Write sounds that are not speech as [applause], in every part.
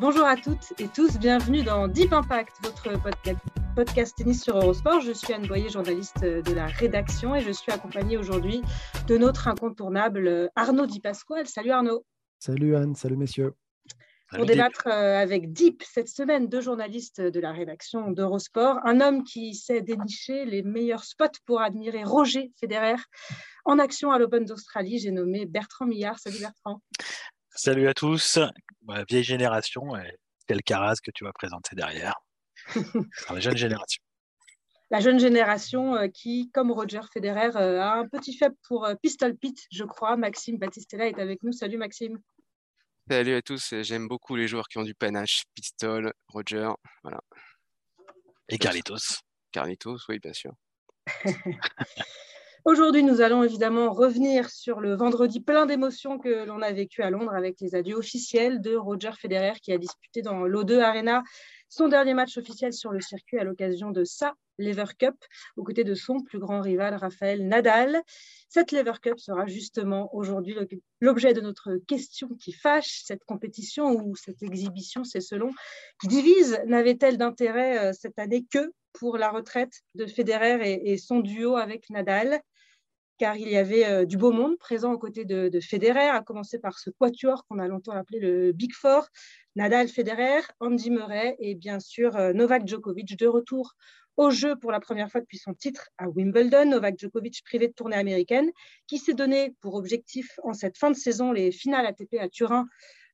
Bonjour à toutes et tous, bienvenue dans Deep Impact, votre podcast, podcast tennis sur Eurosport. Je suis Anne Boyer, journaliste de la rédaction et je suis accompagnée aujourd'hui de notre incontournable Arnaud Di Pasquale. Salut Arnaud. Salut Anne, salut messieurs. Pour débattre euh, avec Deep cette semaine, deux journalistes de la rédaction d'Eurosport, un homme qui sait dénicher les meilleurs spots pour admirer Roger Federer en action à l'Open d'Australie. J'ai nommé Bertrand Millard. Salut Bertrand. Salut à tous. La vieille génération et quel Caras que tu vas présenter derrière. [laughs] la jeune génération. La jeune génération euh, qui, comme Roger Federer, euh, a un petit faible pour Pistol Pete, je crois. Maxime Battistella est avec nous. Salut Maxime. Salut à tous, j'aime beaucoup les joueurs qui ont du panache, Pistol, Roger, voilà. Et Carlitos. Carlitos, oui, bien sûr. [laughs] Aujourd'hui, nous allons évidemment revenir sur le vendredi plein d'émotions que l'on a vécu à Londres avec les adieux officiels de Roger Federer qui a disputé dans l'O2 Arena son dernier match officiel sur le circuit à l'occasion de sa Lever Cup, aux côtés de son plus grand rival, Raphaël Nadal. Cette Lever Cup sera justement aujourd'hui l'objet de notre question qui fâche. Cette compétition ou cette exhibition, c'est selon, qui divise, n'avait-elle d'intérêt euh, cette année que pour la retraite de Federer et, son duo avec Nadal car il y avait euh, du beau monde présent aux côtés de, de Federer, à commencer par ce quatuor qu'on a longtemps appelé le Big Four, Nadal, Federer, Andy Murray et bien sûr euh, Novak Djokovic de retour au jeu pour la première fois depuis son titre à Wimbledon. Novak Djokovic privé de tournée américaine, qui s'est donné pour objectif en cette fin de saison les finales ATP à Turin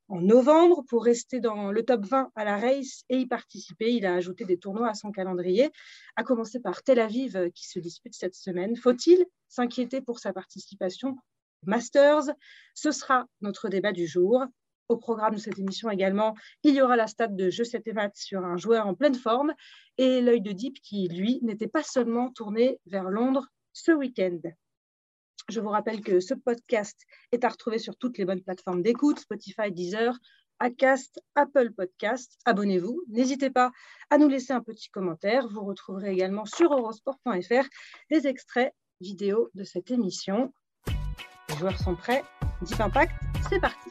en novembre pour rester dans le top 20 à la race et y participer. Il a ajouté des tournois à son calendrier, à commencer par Tel Aviv euh, qui se dispute cette semaine. Faut-il s'inquiéter pour sa participation Masters? Ce sera notre débat du jour. Au programme de cette émission également, il y aura la stade de jeu 7 et sur un joueur en pleine forme et l'œil de Deep qui, lui, n'était pas seulement tourné vers Londres ce week-end. Je vous rappelle que ce podcast est à retrouver sur toutes les bonnes plateformes d'écoute, Spotify, Deezer, Acast, Apple Podcast. Abonnez-vous. N'hésitez pas à nous laisser un petit commentaire. Vous retrouverez également sur eurosport.fr des extraits vidéo de cette émission. Les joueurs sont prêts. Deep Impact, c'est parti.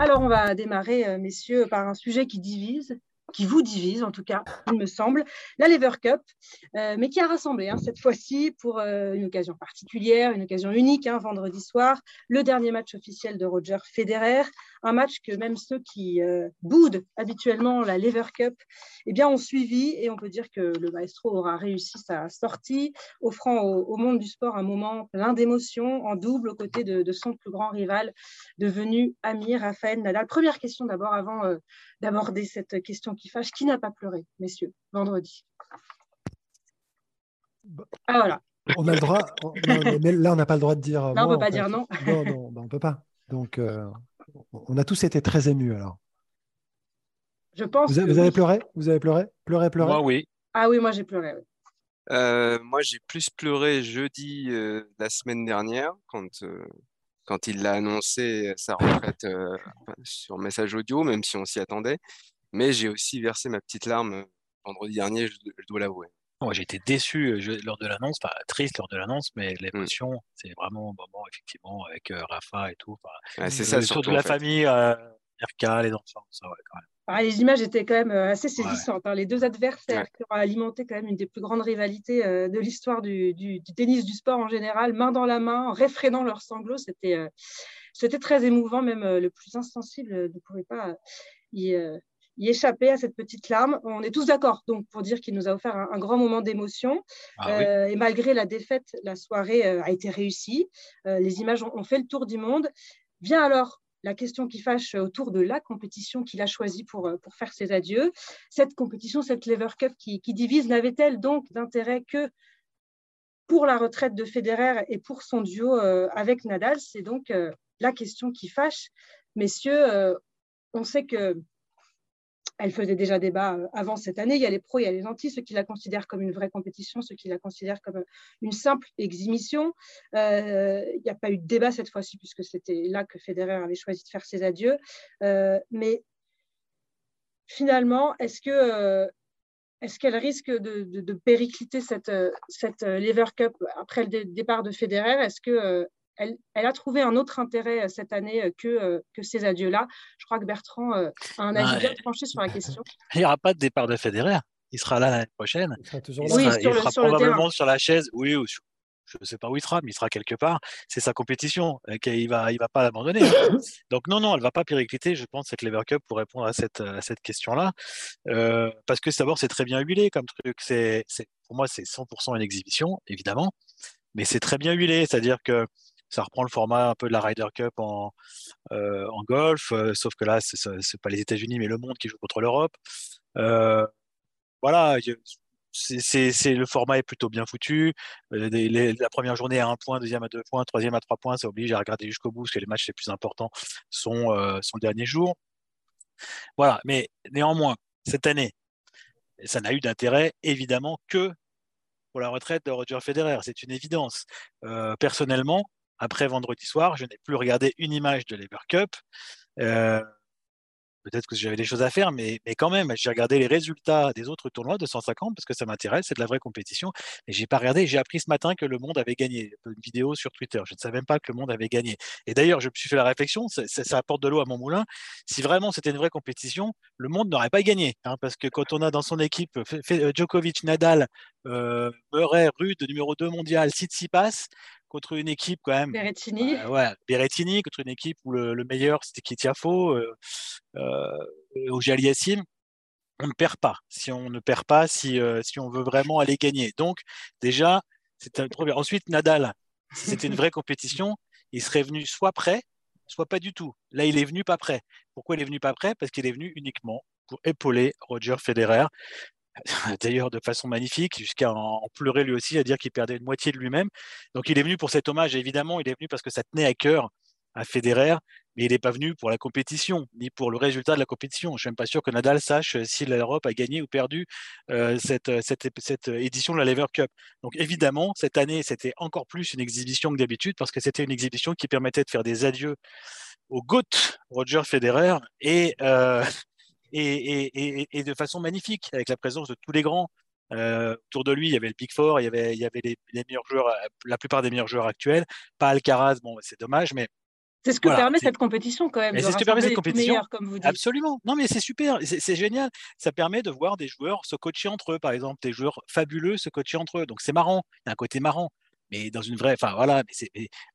Alors, on va démarrer, euh, messieurs, par un sujet qui divise, qui vous divise en tout cas, il me semble, la Lever Cup, euh, mais qui a rassemblé hein, cette fois-ci pour euh, une occasion particulière, une occasion unique, hein, vendredi soir, le dernier match officiel de Roger Federer, un match que même ceux qui euh, boudent habituellement la Lever Cup eh bien, ont suivi et on peut dire que le maestro aura réussi sa sortie, offrant au, monde du sport un moment plein d'émotions en double aux côtés de, de, son plus grand rival devenu ami Raphaël Nadal. Première question d'abord avant d'aborder cette question qui fâche. Qui n'a pas pleuré, messieurs, vendredi? Ah voilà. On a le droit, mais là on n'a pas le droit de dire. Non, on ne peut pas dire non. Non, non, ben, on ne peut pas. Donc, euh, on a tous été très émus alors. Je pense. Vous, avez, pleuré? Vous avez pleuré? Pleuré, pleuré? Moi, oui. Ah oui, moi j'ai pleuré. Euh, moi, j'ai plus pleuré jeudi euh, la semaine dernière quand quand il l'a annoncé sa retraite sur message audio, même si on s'y attendait. Mais j'ai aussi versé ma petite larme vendredi dernier, je, dois l'avouer. Moi, j'ai été déçu lors de l'annonce, enfin triste lors de l'annonce, mais mmh. l'émotion, c'est vraiment un moment, effectivement, avec Rafa et tout. c'est ça, surtout, de la famille, euh, les enfants, ça, ouais, quand même. Ah, les images étaient quand même assez saisissantes. Hein. Les deux adversaires qui ont alimenté quand même une des plus grandes rivalités de l'histoire du, tennis, du sport en général, main dans la main, réfrénant leurs sanglots, c'était c'était très émouvant. Même le plus insensible ne pouvait pas y, y, échapper à cette petite larme. On est tous d'accord donc pour dire qu'il nous a offert un, grand moment d'émotion. Ah et malgré la défaite, la soirée a été réussie. les images ont, ont fait le tour du monde. Vient alors la question qui fâche autour de la compétition qu'il a choisie pour, euh, pour faire ses adieux. Cette compétition, cette Lever Cup qui, divise, n'avait-elle donc d'intérêt que pour la retraite de Federer et pour son duo avec Nadal? C'est donc la question qui fâche. Messieurs, on sait que elle faisait déjà débat euh, avant cette année. Il y a les pros, il y a les gentils, ceux qui la considèrent comme une vraie compétition, ceux qui la considèrent comme une simple exhibition. Euh, il n'y a pas eu de débat cette fois-ci, puisque c'était là que Federer avait choisi de faire ses adieux. Euh, mais finalement, est-ce que est-ce qu'elle risque de, péricliter cette, cette Lever Cup après le départ de Federer? Est-ce que elle, a trouvé un autre intérêt euh, cette année euh, que, euh, que ces adieux-là. Je crois que Bertrand a un avis bien tranché sur la question. [laughs] Il n'y aura pas de départ de Federer. Il sera là l'année prochaine. Il sera toujours là. Oui, il sera, probablement sur la chaise. Oui, je ne sais pas où il sera, mais il sera quelque part. C'est sa compétition. il ne va, il va pas l'abandonner. [laughs] Donc non, non, elle ne va pas péricliter, je pense, cette Lever Cup pour répondre à cette, à cette question-là. parce que d'abord, c'est très bien huilé comme truc. C'est, pour moi, c'est 100% une exhibition, évidemment. Mais c'est très bien huilé. C'est-à-dire que ça reprend le format un peu de la Ryder Cup en, euh, golf, euh, sauf que là, c'est pas les États-Unis, mais le monde qui joue contre l'Europe. Euh, voilà, c'est le format est plutôt bien foutu. la première journée à un point, deuxième à deux points, troisième à trois points, ça oblige à regarder jusqu'au bout parce que les matchs les plus importants sont, sont le dernier jour. Voilà, mais néanmoins, cette année, ça n'a eu d'intérêt évidemment que pour la retraite de Roger Federer, c'est une évidence. personnellement, après vendredi soir, je n'ai plus regardé une image de l'Ever Cup. Euh, peut-être que j'avais des choses à faire, mais, mais quand même, j'ai regardé les résultats des autres tournois de 150 parce que ça m'intéresse, c'est de la vraie compétition. Et j'ai pas regardé. J'ai appris ce matin que le monde avait gagné. Une vidéo sur Twitter. Je ne savais même pas que le monde avait gagné. Et d'ailleurs, je me suis fait la réflexion. Ça, apporte de l'eau à mon moulin. Si vraiment c'était une vraie compétition, le monde n'aurait pas gagné, hein, parce que quand on a dans son équipe Djokovic, Nadal, euh, Murray, Rude, numéro 2 mondial, Tsitsipas, contre une équipe quand même. Berrettini. Euh, ouais, Berrettini, contre une équipe où le, meilleur c'était Kitiafo, euh, euh, au. On ne perd pas. Si on ne perd pas, si, euh, si on veut vraiment aller gagner. Donc, déjà, c'était trop bien. Ensuite, Nadal, si c'était une vraie compétition, il serait venu soit prêt, soit pas du tout. Là, il est venu pas prêt. Pourquoi il est venu pas prêt? Parce qu'il est venu uniquement pour épauler Roger Federer. [laughs] d'ailleurs de façon magnifique, jusqu'à en, pleurer lui aussi, à dire qu'il perdait une moitié de lui-même. Donc il est venu pour cet hommage, évidemment, il est venu parce que ça tenait à cœur à Federer, mais il n'est pas venu pour la compétition, ni pour le résultat de la compétition. Je ne suis même pas sûr que Nadal sache si l'Europe a gagné ou perdu euh, cette, cette, cette, édition de la Lever Cup. Donc évidemment, cette année, c'était encore plus une exhibition que d'habitude, parce que c'était une exhibition qui permettait de faire des adieux au GOAT Roger Federer et, euh, et, de façon magnifique, avec la présence de tous les grands. Euh, autour de lui, il y avait le Big Four, il y avait, il y avait les, meilleurs joueurs, euh, la plupart des meilleurs joueurs actuels. Pas Alcaraz, bon, c'est dommage, mais c'est ce que permet cette compétition quand même. C'est ce que permet cette compétition. comme vous dites. Absolument. Non, mais c'est super. C'est génial. Ça permet de voir des joueurs se coacher entre eux, par exemple, des joueurs fabuleux se coacher entre eux. Donc c'est marrant. Il y a un côté marrant mais dans une vraie. Enfin, voilà,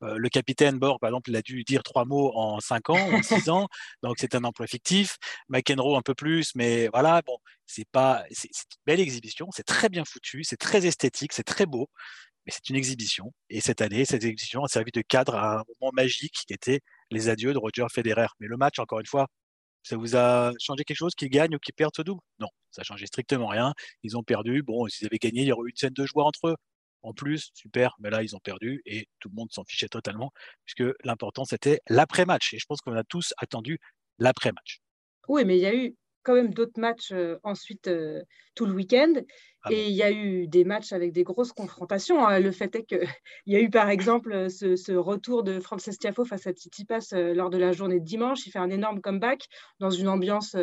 euh, le capitaine Borg, par exemple, il a dû dire trois mots en cinq ans, en six ans, donc c'est un emploi fictif. McEnroe un peu plus, mais voilà, bon, c'est pas. C'est, une belle exhibition, c'est très bien foutu, c'est très esthétique, c'est très beau, mais c'est une exhibition. Et cette année, cette exhibition a servi de cadre à un moment magique qui était les adieux de Roger Federer. Mais le match, encore une fois, ça vous a changé quelque chose qu'ils gagnent ou qu'ils perdent ce double? Non, ça a changé strictement rien. Ils ont perdu. Bon, s'ils avaient gagné, il y aurait eu une scène de joie entre eux en plus, super, mais là, ils ont perdu et tout le monde s'en fichait totalement, puisque l'important, c'était l'après-match. Et je pense qu'on a tous attendu l'après-match. Oui, mais il y a eu quand même d'autres matchs euh, ensuite euh, tout le week-end. Ah et il y a eu des matchs avec des grosses confrontations. Hein. Le fait est qu'il [laughs] y a eu par exemple euh, ce, retour de Frances Tiafo face à Tsitsipas lors de la journée de dimanche. Il fait un énorme comeback dans une ambiance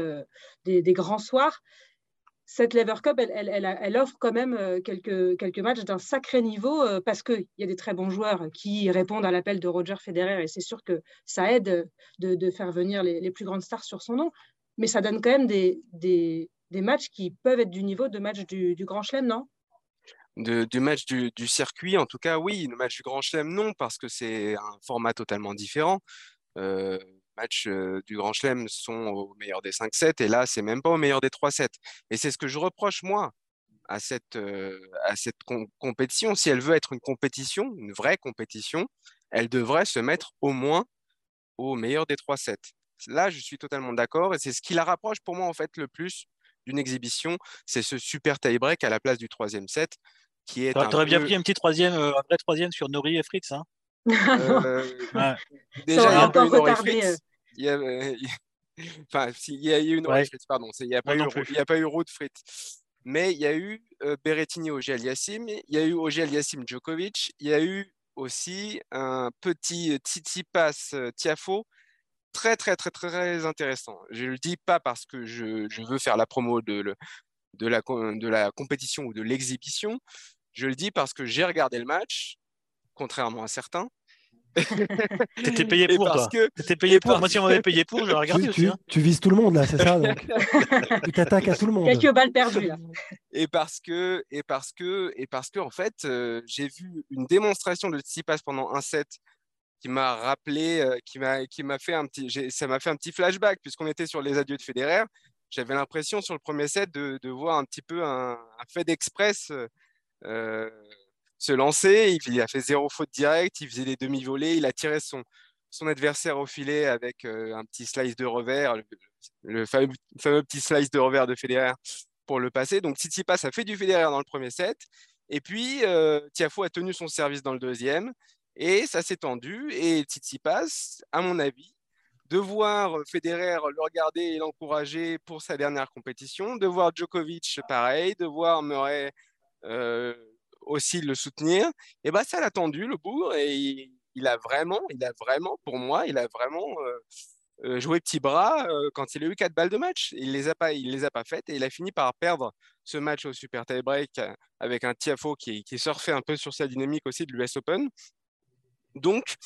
des, des, grands soirs cette Lever Cup, elle, offre quand même euh, quelques, matchs d'un sacré niveau euh, parce qu'il y a des très bons joueurs qui répondent à l'appel de Roger Federer et c'est sûr que ça aide de, faire venir les, plus grandes stars sur son nom. Mais ça donne quand même des, matchs qui peuvent être du niveau de match du, Grand Chelem, non? Du match du, circuit, en tout cas, oui. Le match du Grand Chelem, non, parce que c'est un format totalement différent. Euh, matchs du Grand Chelem sont au meilleur des 5-7 et là, c'est même pas au meilleur des 3-7. Et c'est ce que je reproche, moi, à cette, à cette compétition. Si elle veut être une compétition, une vraie compétition, elle devrait se mettre au moins au meilleur des 3-7. Là, je suis totalement d'accord et c'est ce qui la rapproche pour moi, en fait, le plus d'une exhibition. C'est ce super tie-break à la place du troisième set. qui est. T'aurais bien pris un petit troisième, un vrai troisième sur Nori et Fritz. Hein euh, [laughs] ouais. Déjà, il n'y a pas eu Nori Fritz. Il y a, Enfin, il y a eu une ouais. Pardon. Il n'y a, pas eu, il y a pas eu Ruth Fritz. Mais il y a eu euh, Berrettini Ogiel Yassim, il y a eu Ogiel Yassim Djokovic, il y a eu aussi un petit Tsitsipas Tiafo très, très, très, très intéressant. Je ne le dis pas parce que je, je, veux faire la promo de, de, la, de la compétition ou de l'exhibition. Je le dis parce que j'ai regardé le match, contrairement à certains. [laughs] T'étais payé pour, toi. T'étais payé pour. Moi, si on m'avait payé pour, j'aurais regardé tu, aussi. Hein. Tu, vises tout le monde, là, c'est ça donc. [laughs] Tu t'attaques à tout le monde. Quelques balles perdues, là. [laughs] Et parce que, et parce que, et parce que, en fait, euh, j'ai vu une démonstration de Tsipas pendant un set qui m'a rappelé, euh, qui m'a, qui m'a fait un petit, ça m'a fait un petit flashback puisqu'on était sur les adieux de Federer. J'avais l'impression sur le premier set de, de voir un petit peu un, un fait d'express. Euh, se lancer. Il, a fait zéro faute directe, il faisait des demi-volées, il a tiré son, son adversaire au filet avec euh, un petit slice de revers, le, fameux, petit slice de revers de Federer pour le passer. Donc Tsitsipas a fait du Federer dans le premier set. Et puis euh, Tiafo a tenu son service dans le deuxième. Et ça s'est tendu. Et Tsitsipas, à mon avis, de voir Federer le regarder et l'encourager pour sa dernière compétition, de voir Djokovic pareil, de voir Murray euh, aussi le soutenir, et bah ça l'a tendu le bout et il, a vraiment, il a vraiment, pour moi, il a vraiment euh, euh, joué petit bras euh, quand il a eu quatre balles de match. Il les a pas, il les a pas faites et il a fini par perdre ce match au super tie break avec un Tiafo qui, qui surfait un peu sur sa dynamique aussi de l'US Open. Donc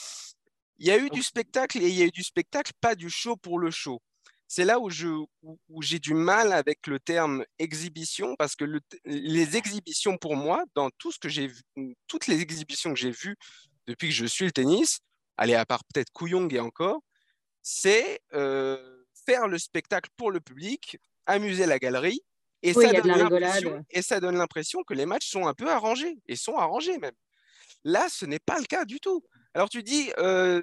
il y a eu du spectacle et il y a eu du spectacle, pas du show pour le show c'est là où, je, où, j'ai du mal avec le terme exhibition, parce que les exhibitions pour moi, dans tout ce que j'ai vu, toutes les exhibitions que j'ai vues depuis que je suis le tennis, allez, à part peut-être Couillong et encore, c'est euh, faire le spectacle pour le public, amuser la galerie, et, ça donne et ça donne l'impression que les matchs sont un peu arrangés, et sont arrangés même. Là, ce n'est pas le cas du tout. Alors tu dis, euh,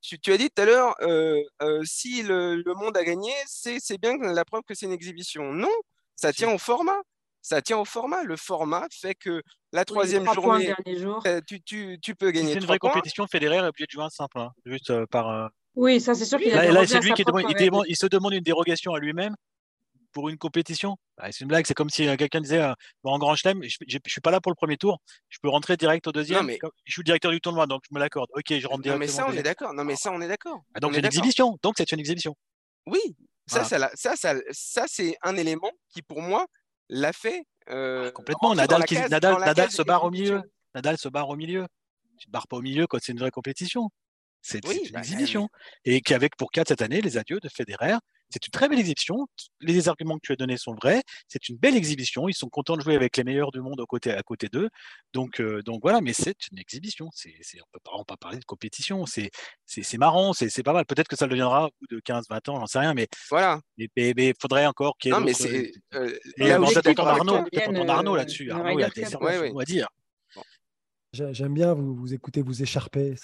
tu, as dit tout à l'heure, euh, euh, si le, monde a gagné, c'est bien la preuve que c'est une exhibition. Non, ça tient au format. Ça tient au format. Le format fait que la troisième journée, euh, tu, tu, tu, peux gagner. C'est une vraie compétition. Federer est obligé de jouer un simple, hein, juste par. Oui, ça c'est sûr qu'il a. Là, là c'est lui qui demande, il, se demande une dérogation à lui-même pour une compétition. Bah, c'est une blague. C'est comme si euh, quelqu'un disait euh, en grand chelem, je, ne suis pas là pour le premier tour, je peux rentrer direct au deuxième. mais... Je suis directeur du tournoi, donc je me l'accorde. Ok, je rentre. Non, mais ça, on est d'accord. Non, mais ça, on est d'accord. Ah, donc c'est une exhibition. Donc c'est une exhibition. Oui, ça, ça, ça, ça, c'est un élément qui, pour moi, l'a fait. Euh, ah, complètement. Nadal, Nadal, Nadal se barre au milieu. Nadal se barre au milieu. Tu ne barres pas au milieu quand c'est une vraie compétition. C'est une bah, exhibition. Et qu'avec pour 4 cette année, les adieux de Federer, c'est une très belle exhibition. Les arguments que tu as donnés sont vrais. C'est une belle exhibition. Ils sont contents de jouer avec les meilleurs du monde à côté, à côté d'eux. Donc, euh, donc voilà, mais c'est une exhibition. C'est, on ne peut pas parler de compétition. C'est, c'est, marrant, c'est, pas mal. Peut-être que ça le deviendra au bout de 15-20 ans, j'en sais rien. Mais voilà. Mais il faudrait encore qu'il y ait. Non, mais c'est. Euh, euh Arnaud, Arnaud là-dessus. Arnaud, il a des à dire. J'aime bien vous, vous écouter vous écharper.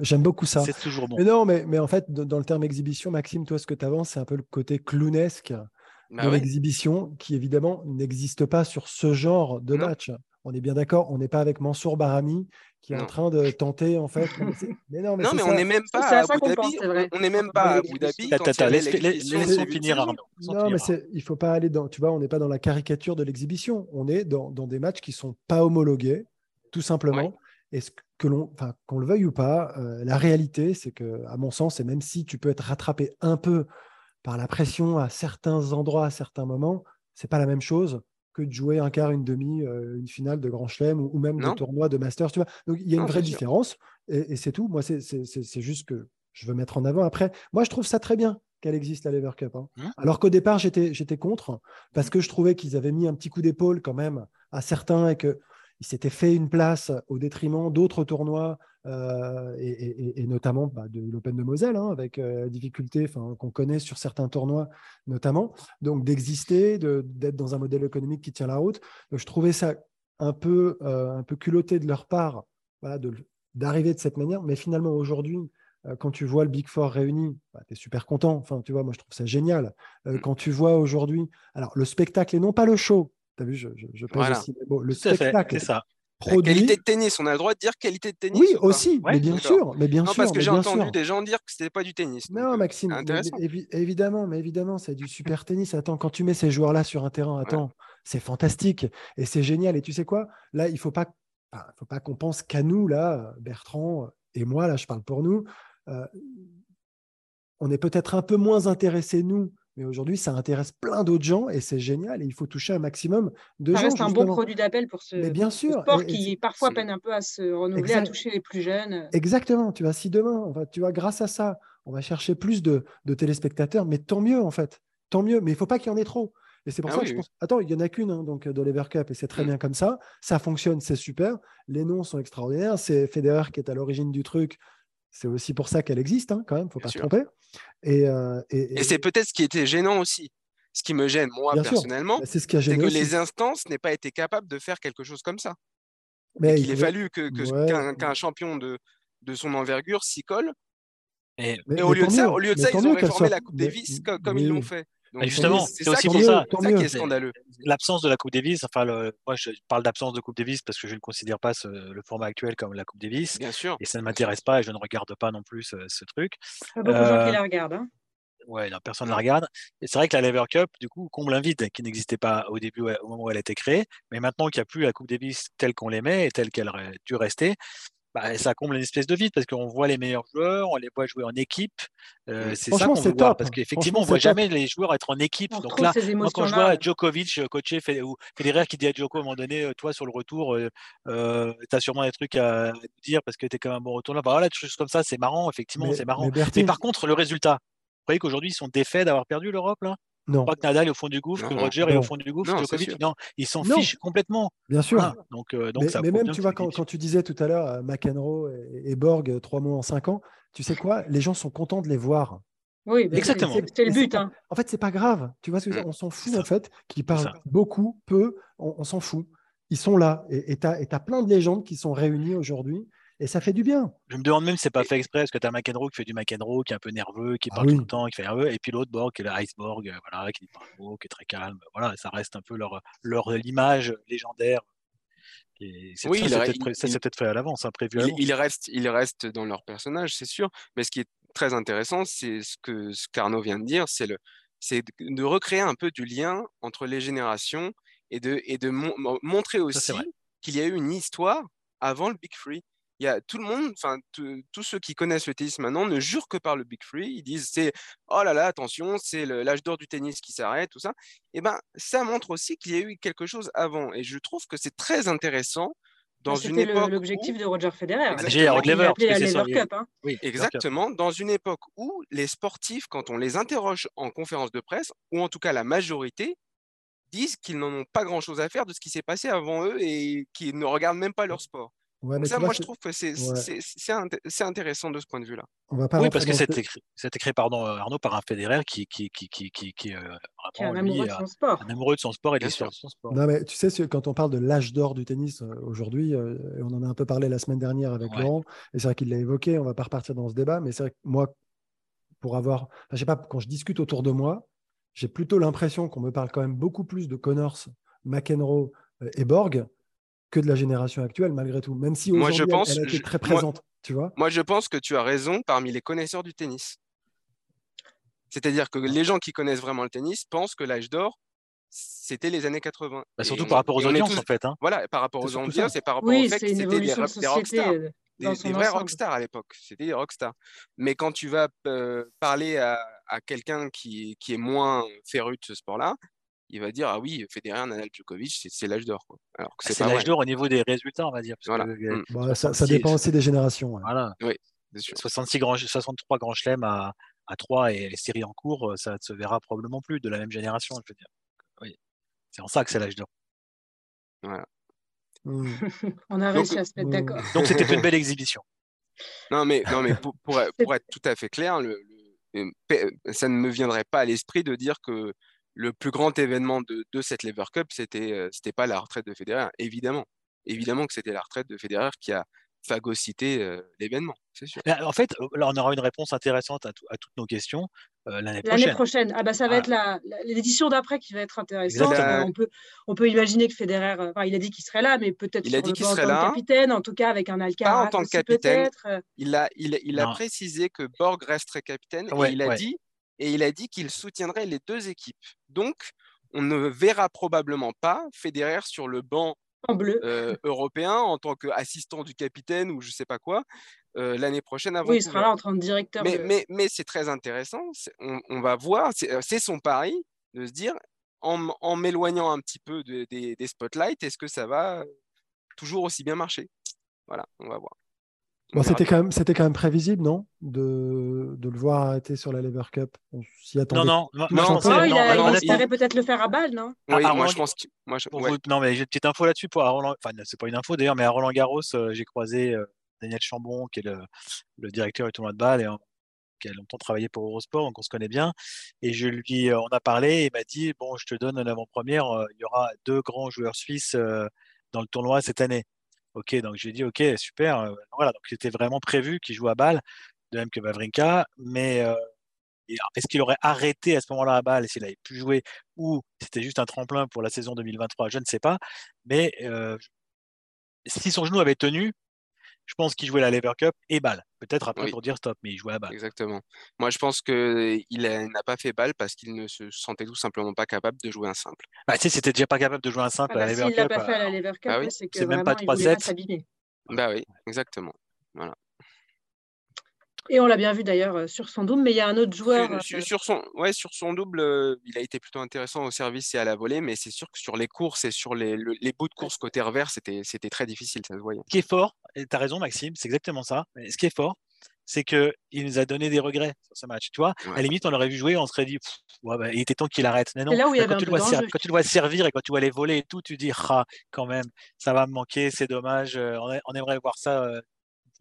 J'aime beaucoup ça. C'est toujours bon. Mais non, mais, mais en fait, dans le terme exhibition, Maxime, toi, ce que tu avances, c'est un peu le côté clownesque bah de l'exhibition qui, évidemment, n'existe pas sur ce genre de match. On est bien d'accord, on n'est pas avec Mansour Barami qui est en train de tenter, en fait. Mais non, mais, non, mais on n'est même pas à Abu Dhabi. On n'est même pas à Abu Dhabi. Laisse-les finir. Non, mais il ne faut pas aller dans. Tu vois, on n'est pas dans la caricature de l'exhibition. On est dans, dans des matchs qui ne sont pas homologués tout simplement. est ce que l'on, qu'on le veuille ou pas, euh, la réalité, c'est que, à mon sens, et même si tu peux être rattrapé un peu par la pression à certains endroits, à certains moments, c'est pas la même chose que de jouer un quart, une demi, euh, une finale de Grand Chelem ou, même de tournoi de Masters. Tu vois Donc il y a une vraie différence et, c'est tout. Moi, c'est, juste que je veux mettre en avant. Après, moi, je trouve ça très bien qu'elle existe la Lever Cup. Hein. Mmh. Alors qu'au départ, j'étais, j'étais contre parce mmh. que je trouvais qu'ils avaient mis un petit coup d'épaule quand même à certains et que il s'était fait une place au détriment d'autres tournois, euh, et, notamment bah, de l'Open de Moselle, hein, avec euh, difficulté qu'on connaît sur certains tournois notamment. Donc d'exister, d'être dans un modèle économique qui tient la route. Donc, je trouvais ça un peu, euh, un peu culotté de leur part d'arriver de, cette manière. Mais finalement, aujourd'hui, quand tu vois le Big Four réuni, bah, tu es super content. Enfin, tu vois, moi, je trouve ça génial. Mm. Quand tu vois aujourd'hui, alors le spectacle et non pas le show, Tu as vu, je, je, je pèse Voilà. aussi les mots. Le Tout spectacle c'est ça. La produit. qualité de tennis, on a le droit de dire qualité de tennis Oui, aussi, Ouais, mais bien sûr, mais bien Non, sûr. parce que j'ai entendu sûr. des gens dire que c'était pas du tennis. Non, euh, Maxime, mais- évi- évidemment, mais évidemment, c'est du super tennis. Attends, quand tu mets ces joueurs-là sur un terrain, attends, c'est fantastique et c'est génial. Et tu sais quoi? Là, il faut pas, enfin, faut pas qu'on pense qu'à nous, là, Bertrand et moi, là, je parle pour nous. euh, on est peut-être un peu moins intéressés, nous, mais aujourd'hui, ça intéresse plein d'autres gens et c'est génial. Et il faut toucher un maximum de Ça gens. reste un bon produit d'appel pour ce, Mais bien ce sûr. sport et- et qui parfois peine un peu à se renouveler, à toucher les plus jeunes. Exactement. Tu vois, si demain, on va, tu vois, grâce à ça, on va chercher plus de, de téléspectateurs, mais tant mieux en fait, tant mieux. Mais il faut pas qu'il y en ait trop. Et c'est pour Ah ça oui, que je pense. Attends, il y en a qu'une hein, donc de l'Ever Cup et c'est très Mm. bien comme ça. Ça fonctionne, c'est super. Les noms sont extraordinaires. C'est Federer qui est à l'origine du truc. C'est aussi pour ça qu'elle existe, hein, quand même. Faut Bien pas se tromper. Et, euh, et- Et c'est peut-être ce qui était gênant aussi. Ce qui me gêne, moi, Bien personnellement, bah, c'est ce qui a c'est gêné que aussi. les instances n'aient pas été capables de faire quelque chose comme ça. Mais Il pouvait- fallu que, que- Ouais. qu'un champion de, de son envergure s'y colle. Et mais- Et au lieu de ça, au lieu de Mais ça, ils ont réformé soit- la Coupe mais- Davis co- comme, oui. ils l'ont fait. Donc, Et justement, c'est aussi pour ça- ça qui est scandaleux. l'absence de la Coupe Davis, enfin, le- moi je parle d'absence de Coupe Davis parce que je ne considère pas ce- le format actuel comme la Coupe Davis Bien sûr. et ça ne m'intéresse pas et je ne regarde pas non plus ce, ce truc. Pas beaucoup de gens qui Euh, la regardent. hein. Ouais, non, personne ne la regarde. Et c'est vrai que la Lever Cup, du coup, comble un vide qui n'existait pas au début, au moment où elle a été créée. Mais maintenant qu'il n'y a plus la Coupe Davis telle qu'on l'aimait et telle qu'elle aurait dû rester, bah, ça comble une espèce de vide parce qu'on voit les meilleurs joueurs, on les voit jouer en équipe. Euh, c'est ça qu'on c'est veut voir top. parce qu'effectivement, on voit jamais les joueurs être en équipe. On Donc là, moi, quand je vois Djokovic euh, coacher Fed- ou Federer qui dit à Djoko à un moment donné, euh, toi sur le retour, euh, euh, tu as sûrement des trucs à, dire parce que tu es quand même un bon retour là. Bah, voilà, des choses comme ça, c'est marrant, effectivement, c'est marrant. mais Mais par contre, le résultat, vous croyez qu'aujourd'hui, ils sont défaits d'avoir perdu l'Europe là? Non, Je crois que Nadal est au fond du gouffre, que Non, Roger est au fond du gouffre, Djokovic, non, ils s'en Non. fichent complètement. bien sûr. Donc, euh, donc mais, ça mais même, tu vois, quand, tu disais tout à l'heure euh, McEnroe et, et Borg, euh, trois mots en cinq ans, tu sais quoi? Les gens sont contents de les voir. Oui, c'est- Exactement. c'est- c'est le but. pas- hein. En fait, c'est pas grave. Tu vois Mm. On s'en fout, en fait, qu'ils parlent beaucoup, peu, on, on s'en fout. Ils sont là. Et tu as, plein de légendes qui sont réunies aujourd'hui. Et ça fait du bien. Je me demande même si c'est pas fait exprès, parce que tu as McEnroe qui fait du McEnroe, qui est un peu nerveux, qui Ah parle oui. tout le temps, qui fait nerveux, et puis l'autre, Borg, qui est le Iceborg, euh, voilà, qui dit pas mot, qui est très calme. Voilà, ça reste un peu leur, leur l'image légendaire. Et Oui, ça, c'est peut-être fait à l'avance, hein, prévu Il, il reste, il reste dans leur personnage, c'est sûr. Mais ce qui est très intéressant, c'est ce que ce qu'Arnaud vient de dire, c'est le, c'est de, recréer un peu du lien entre les générations et de, et de mon- mo- montrer aussi qu'il y a eu une histoire avant le Big Free. Il y a tout le monde, enfin tout- tous ceux qui connaissent le tennis maintenant ne jurent que par le Big Free. Ils disent c'est oh là là attention c'est l'âge d'or du tennis qui s'arrête tout ça. Et ben ça montre aussi qu'il y a eu quelque chose avant. Et je trouve que c'est très intéressant dans une époque où- l'objectif de Roger Federer. Exactement. Il Lever, Cup. hein. Oui, Exactement, dans une époque où les sportifs, quand on les interroge en conférence de presse, ou en tout cas la majorité, disent qu'ils n'en ont pas grand-chose à faire de ce qui s'est passé avant eux et qu'ils ne regardent même pas leur sport. Ouais, mais ça, moi, je c'est- trouve que c'est Ouais. c'est- c'est c'est intéressant de ce point de vue-là. Oui, parce que dans c'était ce- créé, c'était créé pardon, euh, Arnaud, par un Federer qui, qui, qui, qui, qui, euh, Qui est un lui, amoureux de euh, son sport. un amoureux de son sport et de l'histoire son sport. Non, mais tu sais, c'est- quand on parle de l'âge d'or du tennis aujourd'hui, euh, on en a un peu parlé la semaine dernière avec Ouais. Laurent, et c'est vrai qu'il l'a évoqué, on va pas repartir dans ce débat, mais c'est vrai que moi, pour avoir, enfin, je sais pas, quand je discute autour de moi, j'ai plutôt l'impression qu'on me parle quand même beaucoup plus de Connors, McEnroe et Borg que de la génération actuelle, malgré tout, même si Moi, aujourd'hui, je elle- pense- elle, a été je- très moi- présente, tu vois. Moi, je pense que tu as raison parmi les connaisseurs du tennis. C'est-à-dire que les gens qui connaissent vraiment le tennis pensent que l'âge d'or, c'était les années 80. Bah, surtout par rapport aux audiences, tous- en fait. Hein. Voilà, par rapport C'est aux ça. et par rapport Oui, au fait que c'est c'était des, des rockstars. euh, des, des vrais rockstars à l'époque. C'était des rockstars. Mais quand tu vas euh, parler à, à quelqu'un qui, qui est moins féru de ce sport-là, il va dire Ah oui, Federer, Nadal, Djokovic, c'est- c'est l'âge d'or. quoi. Alors que Ah, c'est l'âge d'or au niveau des résultats, on va dire. parce Voilà. que, euh, Mm. Bon, ça, ça 66, dépend aussi des générations. ouais. Voilà. Sûr. 66 grands, 63 grands chelems à, à 3 et les séries en cours, euh, ça ne se verra probablement plus de la même génération, je veux dire. Oui. C'est en ça que c'est l'âge d'or. Mm. [laughs] On a Donc- réussi à se mettre Mm. d'accord. Donc c'était une [laughs] belle exhibition. Non, mais, non, mais pour, pour [laughs] être, pour être tout à fait clair, le, ça ne me viendrait pas à l'esprit de dire que le plus grand événement de, de cette Lever Cup, c'était euh, c'était pas la retraite de Federer. Évidemment. Évidemment que c'était la retraite de Federer qui a phagocyter l'événement, c'est sûr. En fait, là, on aura une réponse intéressante à, toutes nos questions l'année prochaine. L'année prochaine. Ah bah, ça va être l'édition d'après qui va être intéressante. On peut, on peut imaginer que Federer, il a dit qu'il serait là, mais peut-être il a dit qu'il serait en là. capitaine, en tout cas avec un Alcaraz. Pas en tant que capitaine. Il a, il, il a précisé que Borg resterait capitaine et il a dit et il a dit qu'il soutiendrait les deux équipes. Donc, on ne verra probablement pas Federer sur le banc bleu. Euh, [laughs] européen en tant qu'assistant du capitaine ou je sais pas quoi euh, l'année prochaine. oui, il sera là en tant que directeur. Mais, mais, mais c'est très intéressant. On, va voir. Euh, c'est son pari de se dire en, en m'éloignant un petit peu des spotlights, est-ce que ça va toujours aussi bien marcher? Voilà, on va voir c'était quand même, c'était quand même prévisible, non, de, de, le voir arrêter sur la Lever Cup. On s'y attendait. Non, non, non, non, il, a, espérait peut-être le faire à balle, non? Oui, moi je pense que. Moi, Non, mais j'ai une petite info là-dessus pour Roland. Enfin, c'est pas une info d'ailleurs, mais à Roland Garros, euh, j'ai croisé euh, Daniel Chambon, qui est le, le, directeur du tournoi de balle et qui a longtemps travaillé pour Eurosport, donc on se connaît bien. Et je lui, euh, on a parlé, et il m'a dit bon, je te donne une avant-première. il y aura deux grands joueurs suisses dans le tournoi cette année. Ok, donc j'ai dit ok, super. Euh, voilà, donc c'était vraiment prévu qu'il joue à balle, de même que Vavrinka, mais euh, est-ce qu'il aurait arrêté à ce moment-là à balle s'il avait pu jouer ou c'était juste un tremplin pour la saison 2023 Je ne sais pas. Mais euh, si son genou avait tenu, je pense qu'il jouait la Lever Cup et balle. Peut-être après pour dire stop, mais il jouait à balle. Exactement. Moi, je pense qu'il n'a pas fait balle parce qu'il ne se sentait tout simplement pas capable de jouer un simple. Bah, tu sais, c'était déjà pas capable de jouer un simple ah à la bah, Lever Cup. S'il l'a pas fait à la Lever Cup, bah c'est que même pas 3-7. Bah oui, exactement. Voilà. Et on l'a bien vu d'ailleurs euh, sur son double, mais il y a un autre joueur. Sur, euh, son, ouais, sur son double, euh, il a été plutôt intéressant au service et à la volée, mais c'est sûr que sur les courses et sur les, les bouts de course côté revers, c'était très difficile, ça se voyait. Ce qui est fort, et tu as raison Maxime, c'est exactement ça, mais ce qui est fort, c'est qu'il nous a donné des regrets sur ce match. Tu vois, à la limite, on l'aurait vu jouer, on serait dit, bah, il était temps qu'il arrête. Mais non, là où il y quand, tu le vois quand tu le vois servir et quand tu vois les voler et tout, tu dis, ah, quand même, ça va me manquer, c'est dommage, on, aimerait voir ça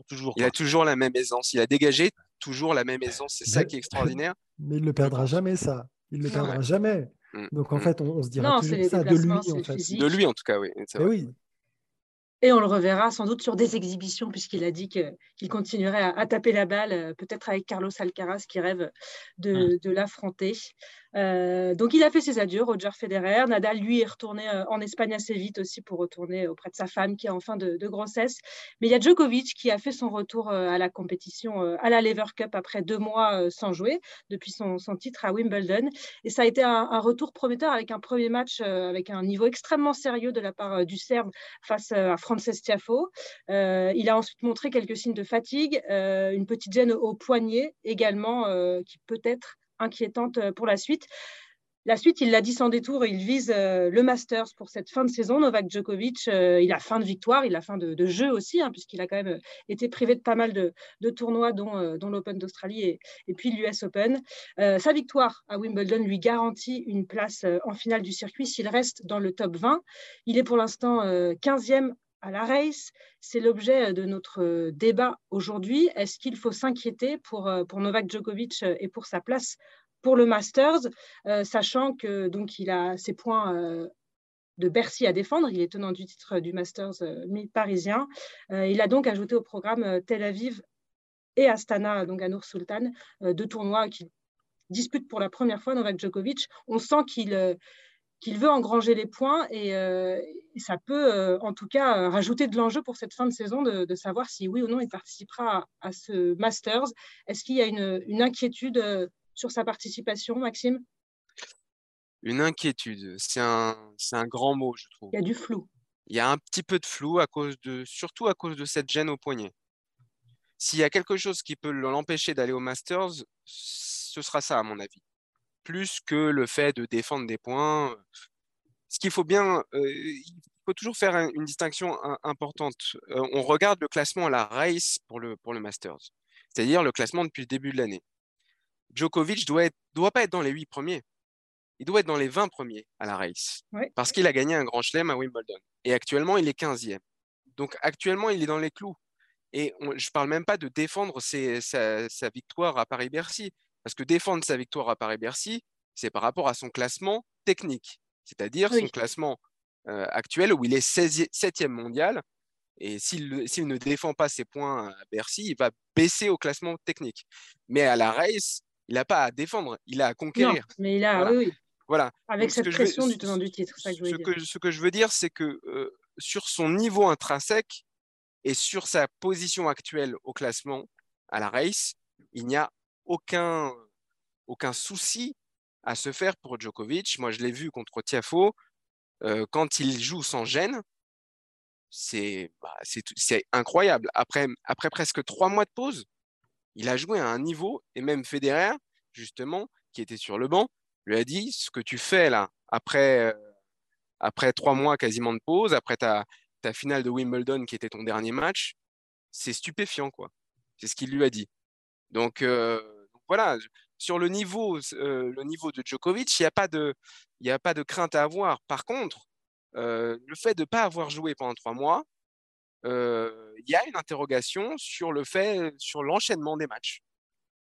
toujours. Il a toujours la même aisance, il a dégagé toujours la même aisance. C'est ça qui est extraordinaire. Mais il ne le perdra jamais, ça. Il ne le perdra jamais. Mm, Donc en mm. fait, on, se dira toujours ça de lui. En fait. De lui, en tout cas, oui. oui. Et on le reverra sans doute sur des exhibitions, puisqu'il a dit qu'il continuerait à, taper la balle, euh, peut-être avec Carlos Alcaraz qui rêve de, de l'affronter. Euh, donc il a fait ses adieux, Roger Federer. Nadal, lui, est retourné euh, en Espagne assez vite aussi pour retourner auprès de sa femme qui est en fin de, grossesse. Mais il y a Djokovic qui a fait son retour euh, à la compétition, à la Lever Cup après deux mois sans jouer, depuis son, titre à Wimbledon. Et ça a été un, retour prometteur avec un premier match avec un niveau extrêmement sérieux de la part du Serbe face à Frances Tiafo. il a ensuite montré quelques signes de fatigue, une petite gêne au poignet également, qui peut-être inquiétante euh, pour la suite. La suite, il l'a dit sans détour, il vise euh, le Masters pour cette fin de saison. Novak Djokovic, euh, il a fin de victoire, il a fin de, jeu aussi, hein, puisqu'il a quand même été privé de pas mal de, tournois, dont, l'Open d'Australie et, puis l'US Open. sa victoire à Wimbledon lui garantit une place en finale du circuit s'il reste dans le top 20. Il est pour l'instant 15e à la race. C'est l'objet de notre débat aujourd'hui. Est-ce qu'il faut s'inquiéter pour, pour Novak Djokovic et pour sa place pour le Masters, euh, sachant que donc il a ses points euh, de Bercy à défendre. Il est tenant du titre du Masters euh, parisien. il a donc ajouté au programme Tel Aviv et Astana, donc à Nour Sultan, deux tournois qui disputent pour la première fois Novak Djokovic. On sent qu'il qu'il veut engranger les points et, euh, ça peut euh, en tout cas euh, rajouter de l'enjeu pour cette fin de saison de, savoir si oui ou non il participera à, ce Masters. Est-ce qu'il y a une, inquiétude sur sa participation, Maxime? Une inquiétude, c'est un, un grand mot, je trouve. Il y a du flou. Il y a un petit peu de flou, à cause de, surtout à cause de cette gêne au poignet. S'il y a quelque chose qui peut l'empêcher d'aller au Masters, ce sera ça, à mon avis plus que le fait de défendre des points. Ce qu'il faut bien, il faut toujours faire une distinction importante. on regarde le classement à la race pour le, pour le Masters, c'est-à-dire le classement depuis le début de l'année. Djokovic doit être, doit pas être dans les huit premiers. Il doit être dans les 20 premiers à la race. Parce qu'il a gagné un grand chelem à Wimbledon. Et actuellement, il est 15e. Donc actuellement, il est dans les clous. Et je ne parle même pas de défendre sa, sa, victoire à Paris-Bercy. Parce que défendre sa victoire à Paris-Bercy, c'est par rapport à son classement technique, c'est-à-dire son classement euh, actuel où il est 7e mondial. Et s'il ne défend pas ses points à Bercy, il va baisser au classement technique. Mais à la race, il n'a pas à défendre, il a à conquérir. mais il a, voilà. oui, Voilà. Avec cette pression du tenant du titre. Ça que ce, que, ce, que, je veux dire, c'est que euh, sur son niveau intrinsèque et sur sa position actuelle au classement à la race, il n'y a aucun, aucun souci à se faire pour Djokovic. Moi, je l'ai vu contre Tiafo. Euh, quand il joue sans gêne, bah, c'est incroyable. Après, après presque trois mois de pause, il a joué à un niveau, et même Federer, justement, qui était sur le banc, lui a dit ce que tu fais là, après, euh, après trois mois quasiment de pause, après ta, ta finale de Wimbledon qui était ton dernier match, c'est stupéfiant, quoi. C'est ce qu'il lui a dit. Donc, euh, voilà, sur le niveau, euh, le niveau de Djokovic, il n'y a, pas de, a pas de crainte à avoir. Par contre, euh, le fait de ne pas avoir joué pendant trois mois, euh, il y a une interrogation sur le fait, sur l'enchaînement des matchs.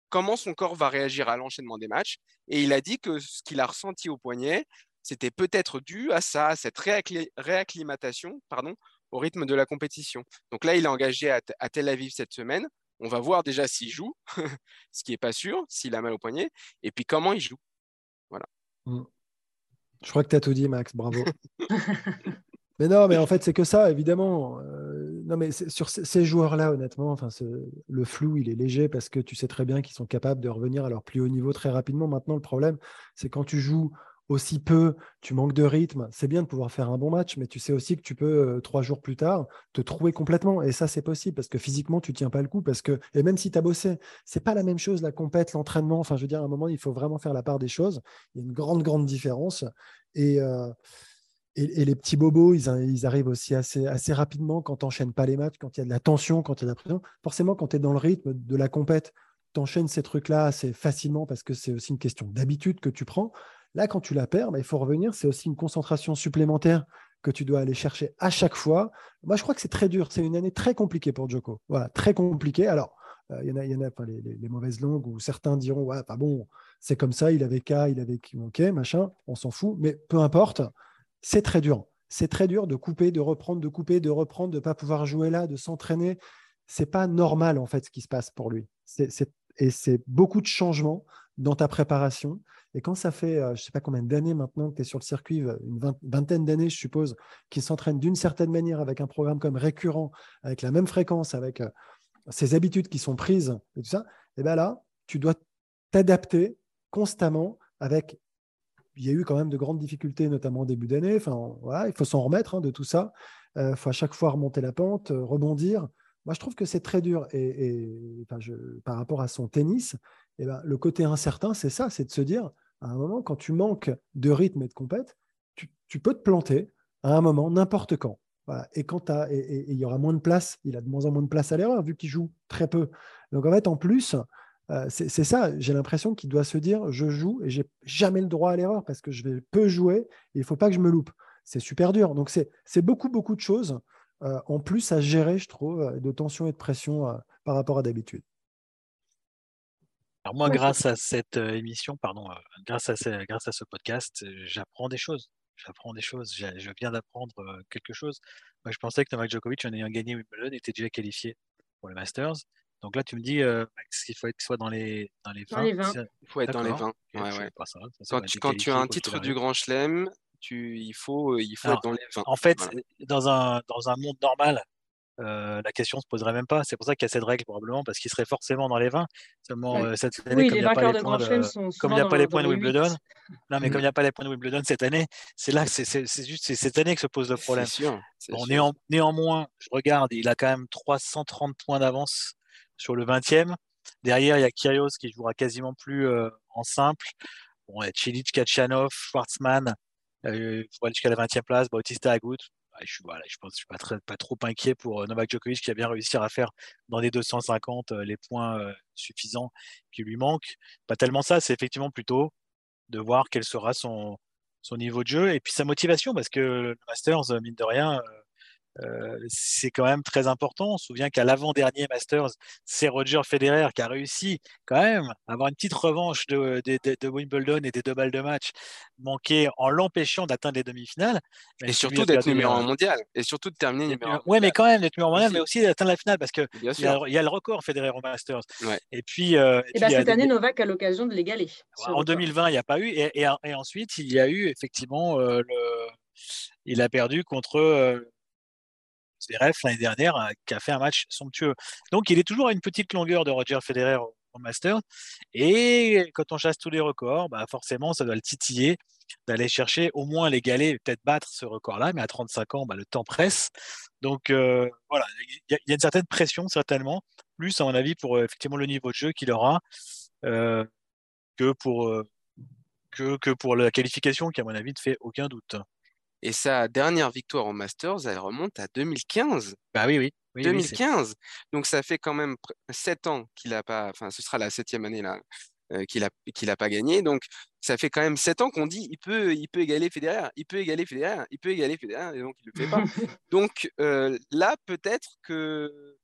Comment son corps va réagir à l'enchaînement des matchs Et il a dit que ce qu'il a ressenti au poignet, c'était peut-être dû à ça, à cette réacclimatation pardon, au rythme de la compétition. Donc là, il est engagé à, à Tel Aviv cette semaine. On va voir déjà s'il joue, [laughs] ce qui n'est pas sûr, s'il a mal au poignet, et puis comment il joue. Voilà. Mmh. Je crois que tu as tout dit, Max. Bravo. [laughs] [laughs] mais non, mais en fait, c'est que ça, évidemment. Euh, non, mais sur ces joueurs-là, honnêtement, enfin, le flou, il est léger parce que tu sais très bien qu'ils sont capables de revenir à leur plus haut niveau très rapidement. Maintenant, le problème, c'est quand tu joues aussi peu, tu manques de rythme, c'est bien de pouvoir faire un bon match, mais tu sais aussi que tu peux, euh, trois jours plus tard, te trouver complètement. Et ça, c'est possible parce que physiquement, tu tiens pas le coup. Parce que, et même si tu as bossé, c'est pas la même chose, la compète, l'entraînement. Enfin, je veux dire, à un moment, il faut vraiment faire la part des choses. Il y a une grande, grande différence. Et, euh, et, les petits bobos, ils, ils arrivent aussi assez, assez rapidement quand tu n'enchaînes pas les matchs, quand il y a de la tension, quand il y a de la pression. Forcément, quand tu es dans le rythme de la compète, tu enchaînes ces trucs-là assez facilement parce que c'est aussi une question d'habitude que tu prends. Là, quand tu la perds, bah, il faut revenir. C'est aussi une concentration supplémentaire que tu dois aller chercher à chaque fois. Moi, je crois que c'est très dur. C'est une année très compliquée pour Joko. Voilà, très compliquée. Alors, euh, il y en a, y les, mauvaises langues où certains diront ouais, pas bon, c'est comme ça, il avait qu'à, il avait ok, machin, on s'en fout. Mais peu importe, c'est très dur. C'est très dur de couper, de reprendre, de couper, de reprendre, de ne pas pouvoir jouer là, de s'entraîner. C'est pas normal en fait ce qui se passe pour lui. et c'est beaucoup de changements dans ta préparation. Et quand ça fait, euh, je ne sais pas combien d'années maintenant que tu es sur le circuit, une vingtaine d'années, je suppose, qu'il s'entraîne d'une certaine manière avec un programme comme récurrent, avec la même fréquence, avec euh, ces habitudes qui sont prises et tout ça, et bien là, tu dois t'adapter constamment avec. Il y a eu quand même de grandes difficultés, notamment au début d'année. Enfin, il faut s'en remettre hein, de tout ça. Il euh, faut à chaque fois remonter la pente, rebondir. Moi, je trouve que c'est très dur. Et, par rapport à son tennis, ben, le côté incertain, c'est ça, c'est de se dire, à un moment, quand tu manques de rythme et de compète, tu, peux te planter à un moment, n'importe quand. Et quand il y aura moins de place, il a de moins en moins de place à l'erreur, vu qu'il joue très peu. Donc en fait, en plus, euh, c'est ça, j'ai l'impression qu'il doit se dire, je joue et j'ai jamais le droit à l'erreur parce que je vais peu jouer et il ne faut pas que je me loupe. C'est super dur. Donc c'est beaucoup, beaucoup de choses euh, en plus à gérer, je trouve, de tension et de pression euh, par rapport à d'habitude. Alors moi, grâce à cette émission, pardon, grâce, à ce, grâce à ce podcast, j'apprends des choses. J'apprends des choses. Je viens d'apprendre quelque chose. Moi, je pensais que Novak Djokovic, en ayant gagné Wimbledon, était déjà qualifié pour le Masters. Donc là, tu me dis qu'il faut être soit dans les, dans les 20. Il faut être dans les 20. quand, tu, as un titre du Grand Chelem, tu, il faut, il faut être dans les 20. En fait, dans, un, dans un monde normal, euh, la question se poserait même pas. C'est pour ça qu'il y a cette règle probablement, parce qu'il serait forcément dans les 20. Seulement euh, cette année, comme il n'y a pas les points de, comme il a pas les points de Wimbledon, non mais comme il n'y a pas les points de Wimbledon cette année, c'est là, c'est juste cette année que se pose le problème. Sûr, bon, néanmoins, je regarde, il a quand même 330 points d'avance sur le 20e. Derrière, il y a Kyrgios qui jouera quasiment plus euh, en simple. Bon, il y a Cilic, Kachanov, Schwartzmann, euh, jusqu'à la 20e place, Bautista Agut je, voilà, je je suis pas, trop inquiet pour euh, Novak Djokovic qui a bien réussi à faire dans les 250 euh, les points euh, suffisants qui lui manquent. Pas tellement ça, c'est effectivement plutôt de voir quel sera son niveau de jeu et puis sa motivation parce que le Masters, mine de rien, euh, c'est quand même très important. On se souvient qu'à l'avant-dernier Masters, c'est Roger Federer qui a réussi quand même à avoir une petite revanche de, Wimbledon et des deux balles de match manquées en l'empêchant d'atteindre les demi-finales. Et surtout d'être numéro un mondial. Et surtout de terminer numéro un. Oui, mais quand même d'être numéro un mondial, mais aussi d'atteindre la finale parce qu'il y, y, a le record Federer au Masters. Et puis. Euh, et, bah, cette année, Novak a l'occasion de l'égaler. En 2020, il n'y a pas eu. Et, ensuite, il y a eu effectivement euh, le. Il a perdu contre Zverev l'année dernière, euh, qui a fait un match somptueux. Donc, il est toujours à une petite longueur de Roger Federer au, Master. Et quand on chasse tous les records, bah forcément, ça doit le titiller d'aller chercher au moins l'égaler, peut-être battre ce record-là. Mais à 35 ans, bah, le temps presse. Donc, euh, voilà, il y, a une certaine pression, certainement. Plus, à mon avis, pour euh, le niveau de jeu qu'il aura que pour. Que, pour la qualification qui, à mon avis, ne fait aucun doute. Et sa dernière victoire au Masters, elle remonte à 2015. Bah oui, oui. 2015. Donc ça fait quand même sept ans qu'il n'a pas, enfin ce sera la septième année là euh, qu'il a qu'il a pas gagné. Donc ça fait quand même sept ans qu'on dit il peut il peut égaler Federer, il peut égaler Federer, il peut égaler Federer et donc il le fait pas. [laughs] donc euh, là peut-être que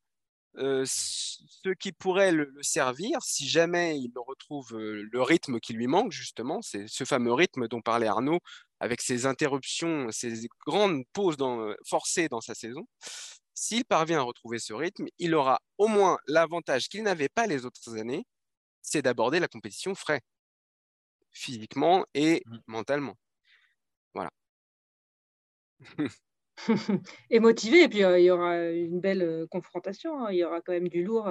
euh, ce qui pourrait le, servir, si jamais il retrouve le rythme qui lui manque, justement, c'est ce fameux rythme dont parlait Arnaud, avec ses interruptions, ses grandes pauses dans, forcées dans sa saison. S'il parvient à retrouver ce rythme, il aura au moins l'avantage qu'il n'avait pas les autres années, c'est d'aborder la compétition frais, physiquement et mmh. mentalement. Voilà. [laughs] [laughs] et motivé. Et puis, il y aura une belle confrontation. Hein. Il y aura quand même du lourd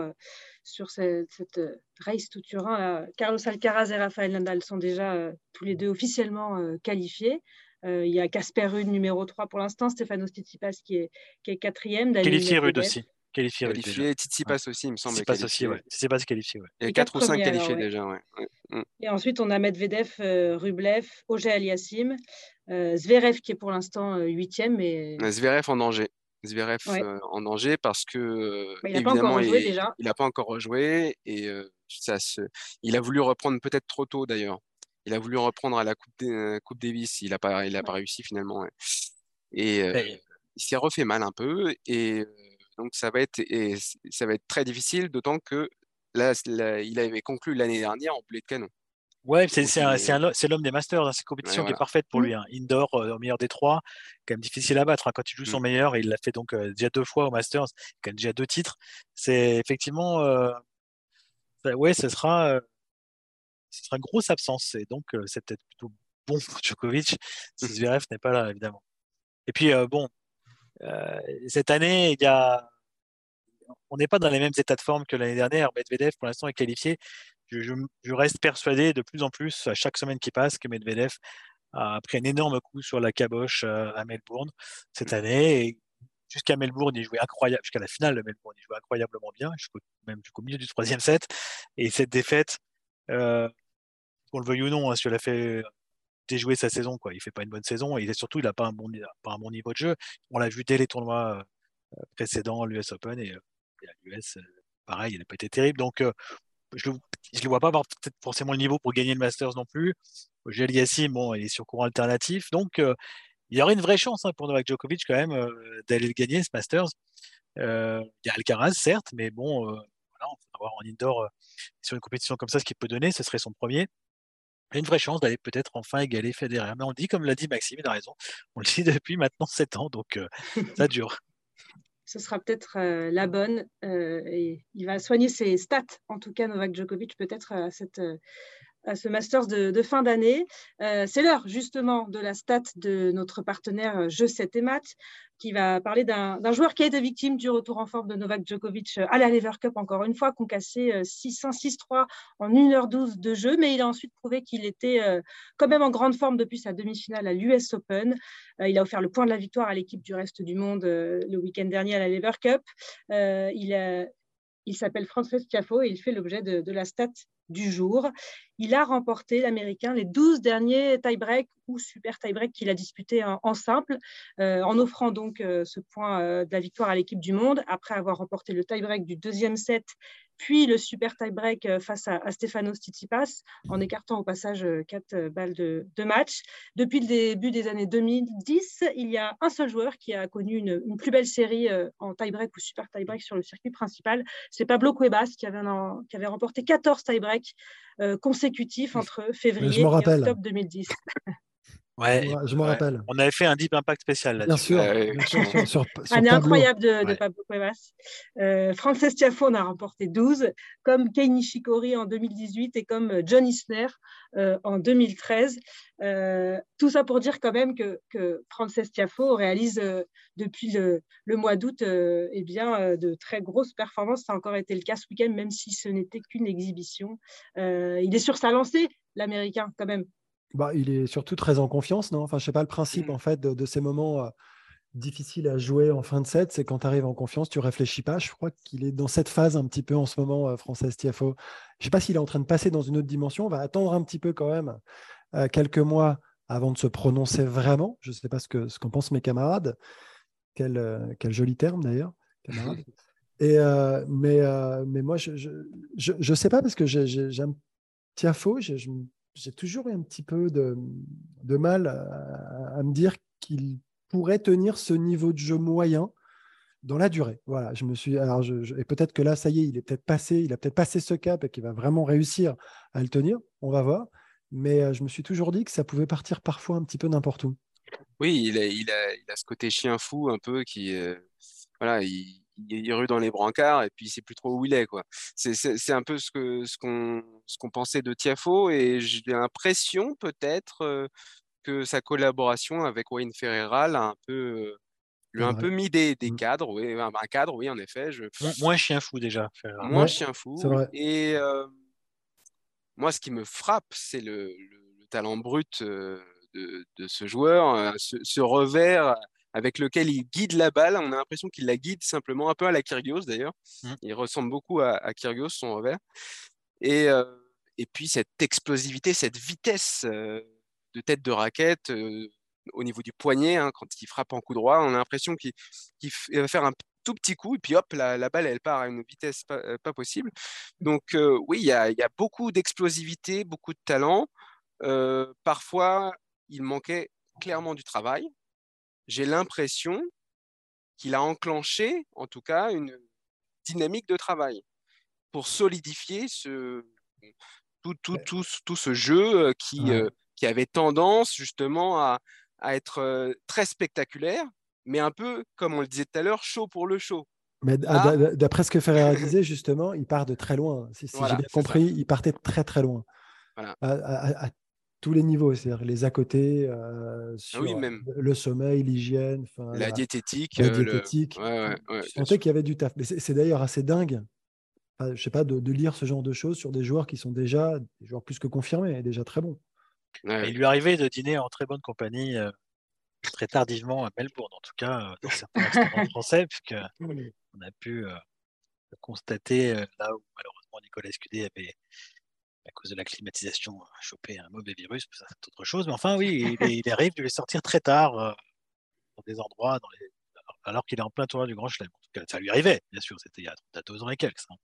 sur cette, race tout Turin. Carlos Alcaraz et Rafael Nadal sont déjà tous les deux officiellement qualifiés. il y a Casper Ruud, numéro 3 pour l'instant, Stefano Tsitsipas qui est, qui est quatrième. Qualifié Ruud aussi. Qualifié, qualifié Tsitsipas aussi, il me semble. Tsitsipas aussi, ouais. Tsitsipas qualifié, ouais. Il y a 4 ou 5 qualifiés déjà, ouais. Et ensuite, on a Medvedev, Rublev, Auger Aliassim, euh, Zverev qui est pour l'instant euh, huitième. Et... Zverev en danger. Zverev euh, en danger parce que bah, il n'a pas encore rejoué déjà. Il n'a pas encore rejoué et ça se... il a voulu reprendre peut-être trop tôt d'ailleurs. Il a voulu reprendre à la Coupe, coupe Davis, il n'a pas, il a pas réussi finalement. Et il s'est refait mal un peu et donc ça va être, et ça va être très difficile, d'autant que là, il avait conclu l'année dernière en boulet de canon. Ouais, c'est l'homme des Masters, hein, cette compétition qui est parfaite pour mmh. lui. Hein. Indoor, euh, au meilleur des trois, quand même difficile à battre. Hein. Quand il joue son mmh. meilleur, il l'a fait donc euh, déjà deux fois au Masters, quand même déjà deux titres. C'est effectivement, euh, ouais, ce sera, ce sera une grosse absence. Et donc, c'est peut-être plutôt bon pour Djokovic si mmh. Zverev n'est pas là, évidemment. Et puis, bon, cette année, il y a, on n'est pas dans les mêmes états de forme que l'année dernière. Medvedev, pour l'instant, est qualifié je, reste persuadé de plus en plus à chaque semaine qui passe que Medvedev a pris un énorme coup sur la caboche euh, à Melbourne cette année. Jusqu'à Melbourne, il jouait incroyable, jusqu'à la finale de Melbourne, il jouait incroyablement bien, jusqu'au, même jusqu'au milieu du troisième set. Et cette défaite, euh, qu'on le veuille ou non, hein, si elle a fait déjouer sa saison. Il fait pas une bonne saison et surtout, il n'a pas un bon, pas un bon niveau de jeu. On l'a vu dès les tournois euh, précédents, l'US Open et, à l'US, pareil, il n'a pas été terrible. Donc, je ne le vois pas avoir forcément le niveau pour gagner le Masters non plus. Gel Yassim, bon, il est sur courant alternatif. Donc, euh, il y aurait une vraie chance hein, pour Novak Djokovic quand même euh, d'aller le gagner, ce Masters. Euh, il y a Alcaraz, certes, mais bon, on va avoir en indoor sur une compétition comme ça, ce qu'il peut donner, ce serait son premier. Il y a une vraie chance d'aller peut-être enfin égaler Federer. Mais on le dit, comme l'a dit Maxime, il a raison. On le dit [laughs] depuis maintenant 7 ans, donc ça dure ce sera peut-être euh, la bonne. Euh, il va soigner ses stats, en tout cas Novak Djokovic, peut-être à cette, euh, à ce Masters de, fin d'année. Euh, c'est l'heure justement de la stat de notre partenaire euh, Jeu 7 et qui va parler d'un joueur qui a été victime du retour en forme de Novak Djokovic euh, à la Lever Cup, encore une fois, concassé 6-1, 6-3 en 1h12 de jeu, mais il a ensuite prouvé qu'il était quand même en grande forme depuis sa demi-finale à l'US Open. il a offert le point de la victoire à l'équipe du reste du monde le week-end dernier à la Lever Cup. il, s'appelle Francis Tiafo et il fait l'objet de, la stat du jour. Il a remporté l'Américain les 12 derniers tie-break ou super tie-break qu'il a disputé en, simple, euh, en offrant donc euh, ce point euh, de la victoire à l'équipe du monde, après avoir remporté le tie-break du deuxième set puis le super tie-break face à, Stefanos Tsitsipas, en écartant au passage euh, quatre euh, balles de, match. Depuis le début des années 2010, il y a un seul joueur qui a connu une, plus belle série en tie-break ou super tie-break sur le circuit principal. C'est Pablo Cuevas qui avait, remporté 14 tie-breaks consécutifs entre février et octobre 2010. [laughs] Ouais, je me rappelle. On avait fait un Deep Impact spécial là Bien sûr. un incroyable de, Pablo Cuevas. Euh, Frances Tiafo en a remporté 12, comme Kei Nishikori en 2018 et comme euh, John Isner euh, en 2013. tout ça pour dire quand même que, que Frances Tiafo réalise depuis le, mois d'août eh bien, de très grosses performances. Ça a encore été le cas ce week-end, même si ce n'était qu'une exhibition. il est sur sa lancée, l'Américain, quand même. Bah, il est surtout très en confiance, non? Enfin, je sais pas le principe mmh. en fait de, ces moments euh, difficiles à jouer en fin de set, c'est quand tu arrives en confiance, tu réfléchis pas. Je crois qu'il est dans cette phase un petit peu en ce moment, euh, Frances Tiafo. Je sais pas s'il est en train de passer dans une autre dimension. On va attendre un petit peu quand même euh, quelques mois avant de se prononcer vraiment. Je ne sais pas ce que ce qu'en pensent mes camarades. Quel, quel joli terme d'ailleurs, camarades. [laughs] Et mais, mais moi, je ne je, je, sais pas parce que j'aime Tiafo. Je, je j'ai toujours eu un petit peu de, mal à, me dire qu'il pourrait tenir ce niveau de jeu moyen dans la durée. Voilà, je me suis. Alors, et peut-être que là, ça y est, il est peut-être passé, il a peut-être passé ce cap et qu'il va vraiment réussir à le tenir. On va voir. Mais euh, je me suis toujours dit que ça pouvait partir parfois un petit peu n'importe où. Oui, il a, il, a, il a ce côté chien fou un peu qui, euh, voilà, il, il rue dans les brancards et puis il sait plus trop où il est quoi. C'est un peu ce que ce qu'on ce qu'on pensait de Tiafo et j'ai l'impression peut-être euh, que sa collaboration avec Wayne Ferreira l'a un peu euh, lui a un peu mis des, des mmh. cadres, oui, un, cadre, oui, en effet. Je... Moins chien fou déjà. Moins chien fou. Et euh, moi, ce qui me frappe, c'est le, le, talent brut de, de, ce joueur, ce, ce, revers avec lequel il guide la balle. On a l'impression qu'il la guide simplement, un peu à la Kyrgios d'ailleurs. Mmh. Il ressemble beaucoup à, à, Kyrgios, son revers. Et, euh, et puis cette explosivité, cette vitesse euh, de tête de raquette euh, au niveau du poignet, hein, quand il frappe en coup droit, on a l'impression qu'il va faire un tout petit coup et puis hop, la, la balle elle part à une vitesse pas, pas possible. Donc oui, il y a, beaucoup d'explosivité, beaucoup de talent. parfois, il manquait clairement du travail j'ai l'impression qu'il a enclenché, en tout cas, une dynamique de travail pour solidifier ce, tout, tout, tout, tout ce jeu euh, qui, euh, qui avait tendance justement à, à être euh, très spectaculaire, mais un peu, comme on le disait tout à l'heure, chaud pour le show. Mais d'après ce que Ferreira disait, justement, il part de très loin. Si, j'ai bien compris, il partait très très loin. Voilà. À, tous les niveaux, c'est-à-dire les à côté, euh, ah sur le sommeil, l'hygiène, la, diététique. La euh, diététique. je sentais qu'il y avait du taf. Mais c'est d'ailleurs assez dingue, je sais pas, de, lire ce genre de choses sur des joueurs qui sont déjà des joueurs plus que confirmés, et déjà très bons. Il lui arrivait de dîner en très bonne compagnie euh, très tardivement à Melbourne, en tout cas dans certains restaurants français, puisqu'on a pu constater là où malheureusement Nicolas Escudé avait à cause de la climatisation, choper un mauvais virus, ça c'est autre chose. Mais enfin, oui, il, arrive de les sortir très tard euh, dans des endroits, dans les... alors qu'il est en plein tournoi du Grand Chelem. En tout cas, ça lui arrivait, bien sûr, c'était il y a deux ans et quelques. Hein.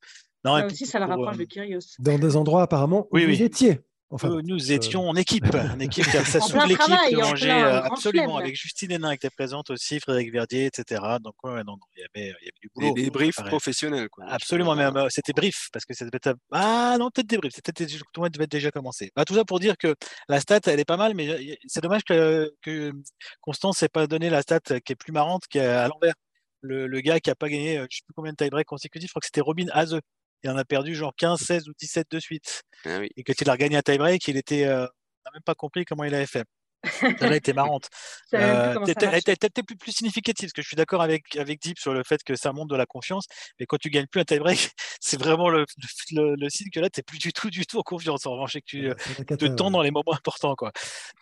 Non, aussi, ça le rapproche euh, de Kyrios. Dans des endroits apparemment où oui, vous étiez. Enfin, nous, étions en équipe, [laughs] en équipe, ça sous l'équipe de Angers, euh, absolument, avec Justine Hénin qui était présente aussi, Frédéric Verdier, etc. Donc, ouais, non, non, il, y avait, il y avait du boulot. Des, des briefs professionnels, quoi. Absolument, mais euh, c'était brief, parce que c'était Ah non, peut-être des briefs, c'était tout le devait déjà commencer. Bah, tout ça pour dire que la stat, elle est pas mal, mais euh, c'est dommage que, que Constance n'ait pas donné la stat qui est plus marrante, qui est à l'envers. Le, le, gars qui n'a pas gagné, je ne sais plus combien de tie-break consécutifs, je crois que c'était Robin Haze il en a perdu genre 15, 16 ou 17 de suite. Ah et quand il a regagné un tie-break, il était, euh, n'a même pas compris comment il avait fait. [laughs] Ça a été marrante. euh, T'es plus, plus significatif, parce que je suis d'accord avec, avec Deep sur le fait que ça montre de la confiance, mais quand tu gagnes plus un tie-break, [laughs] c'est vraiment le, le, signe que là, tu n'es plus du tout, du tout en confiance, en revanche, et que tu te tends dans les moments importants. Quoi.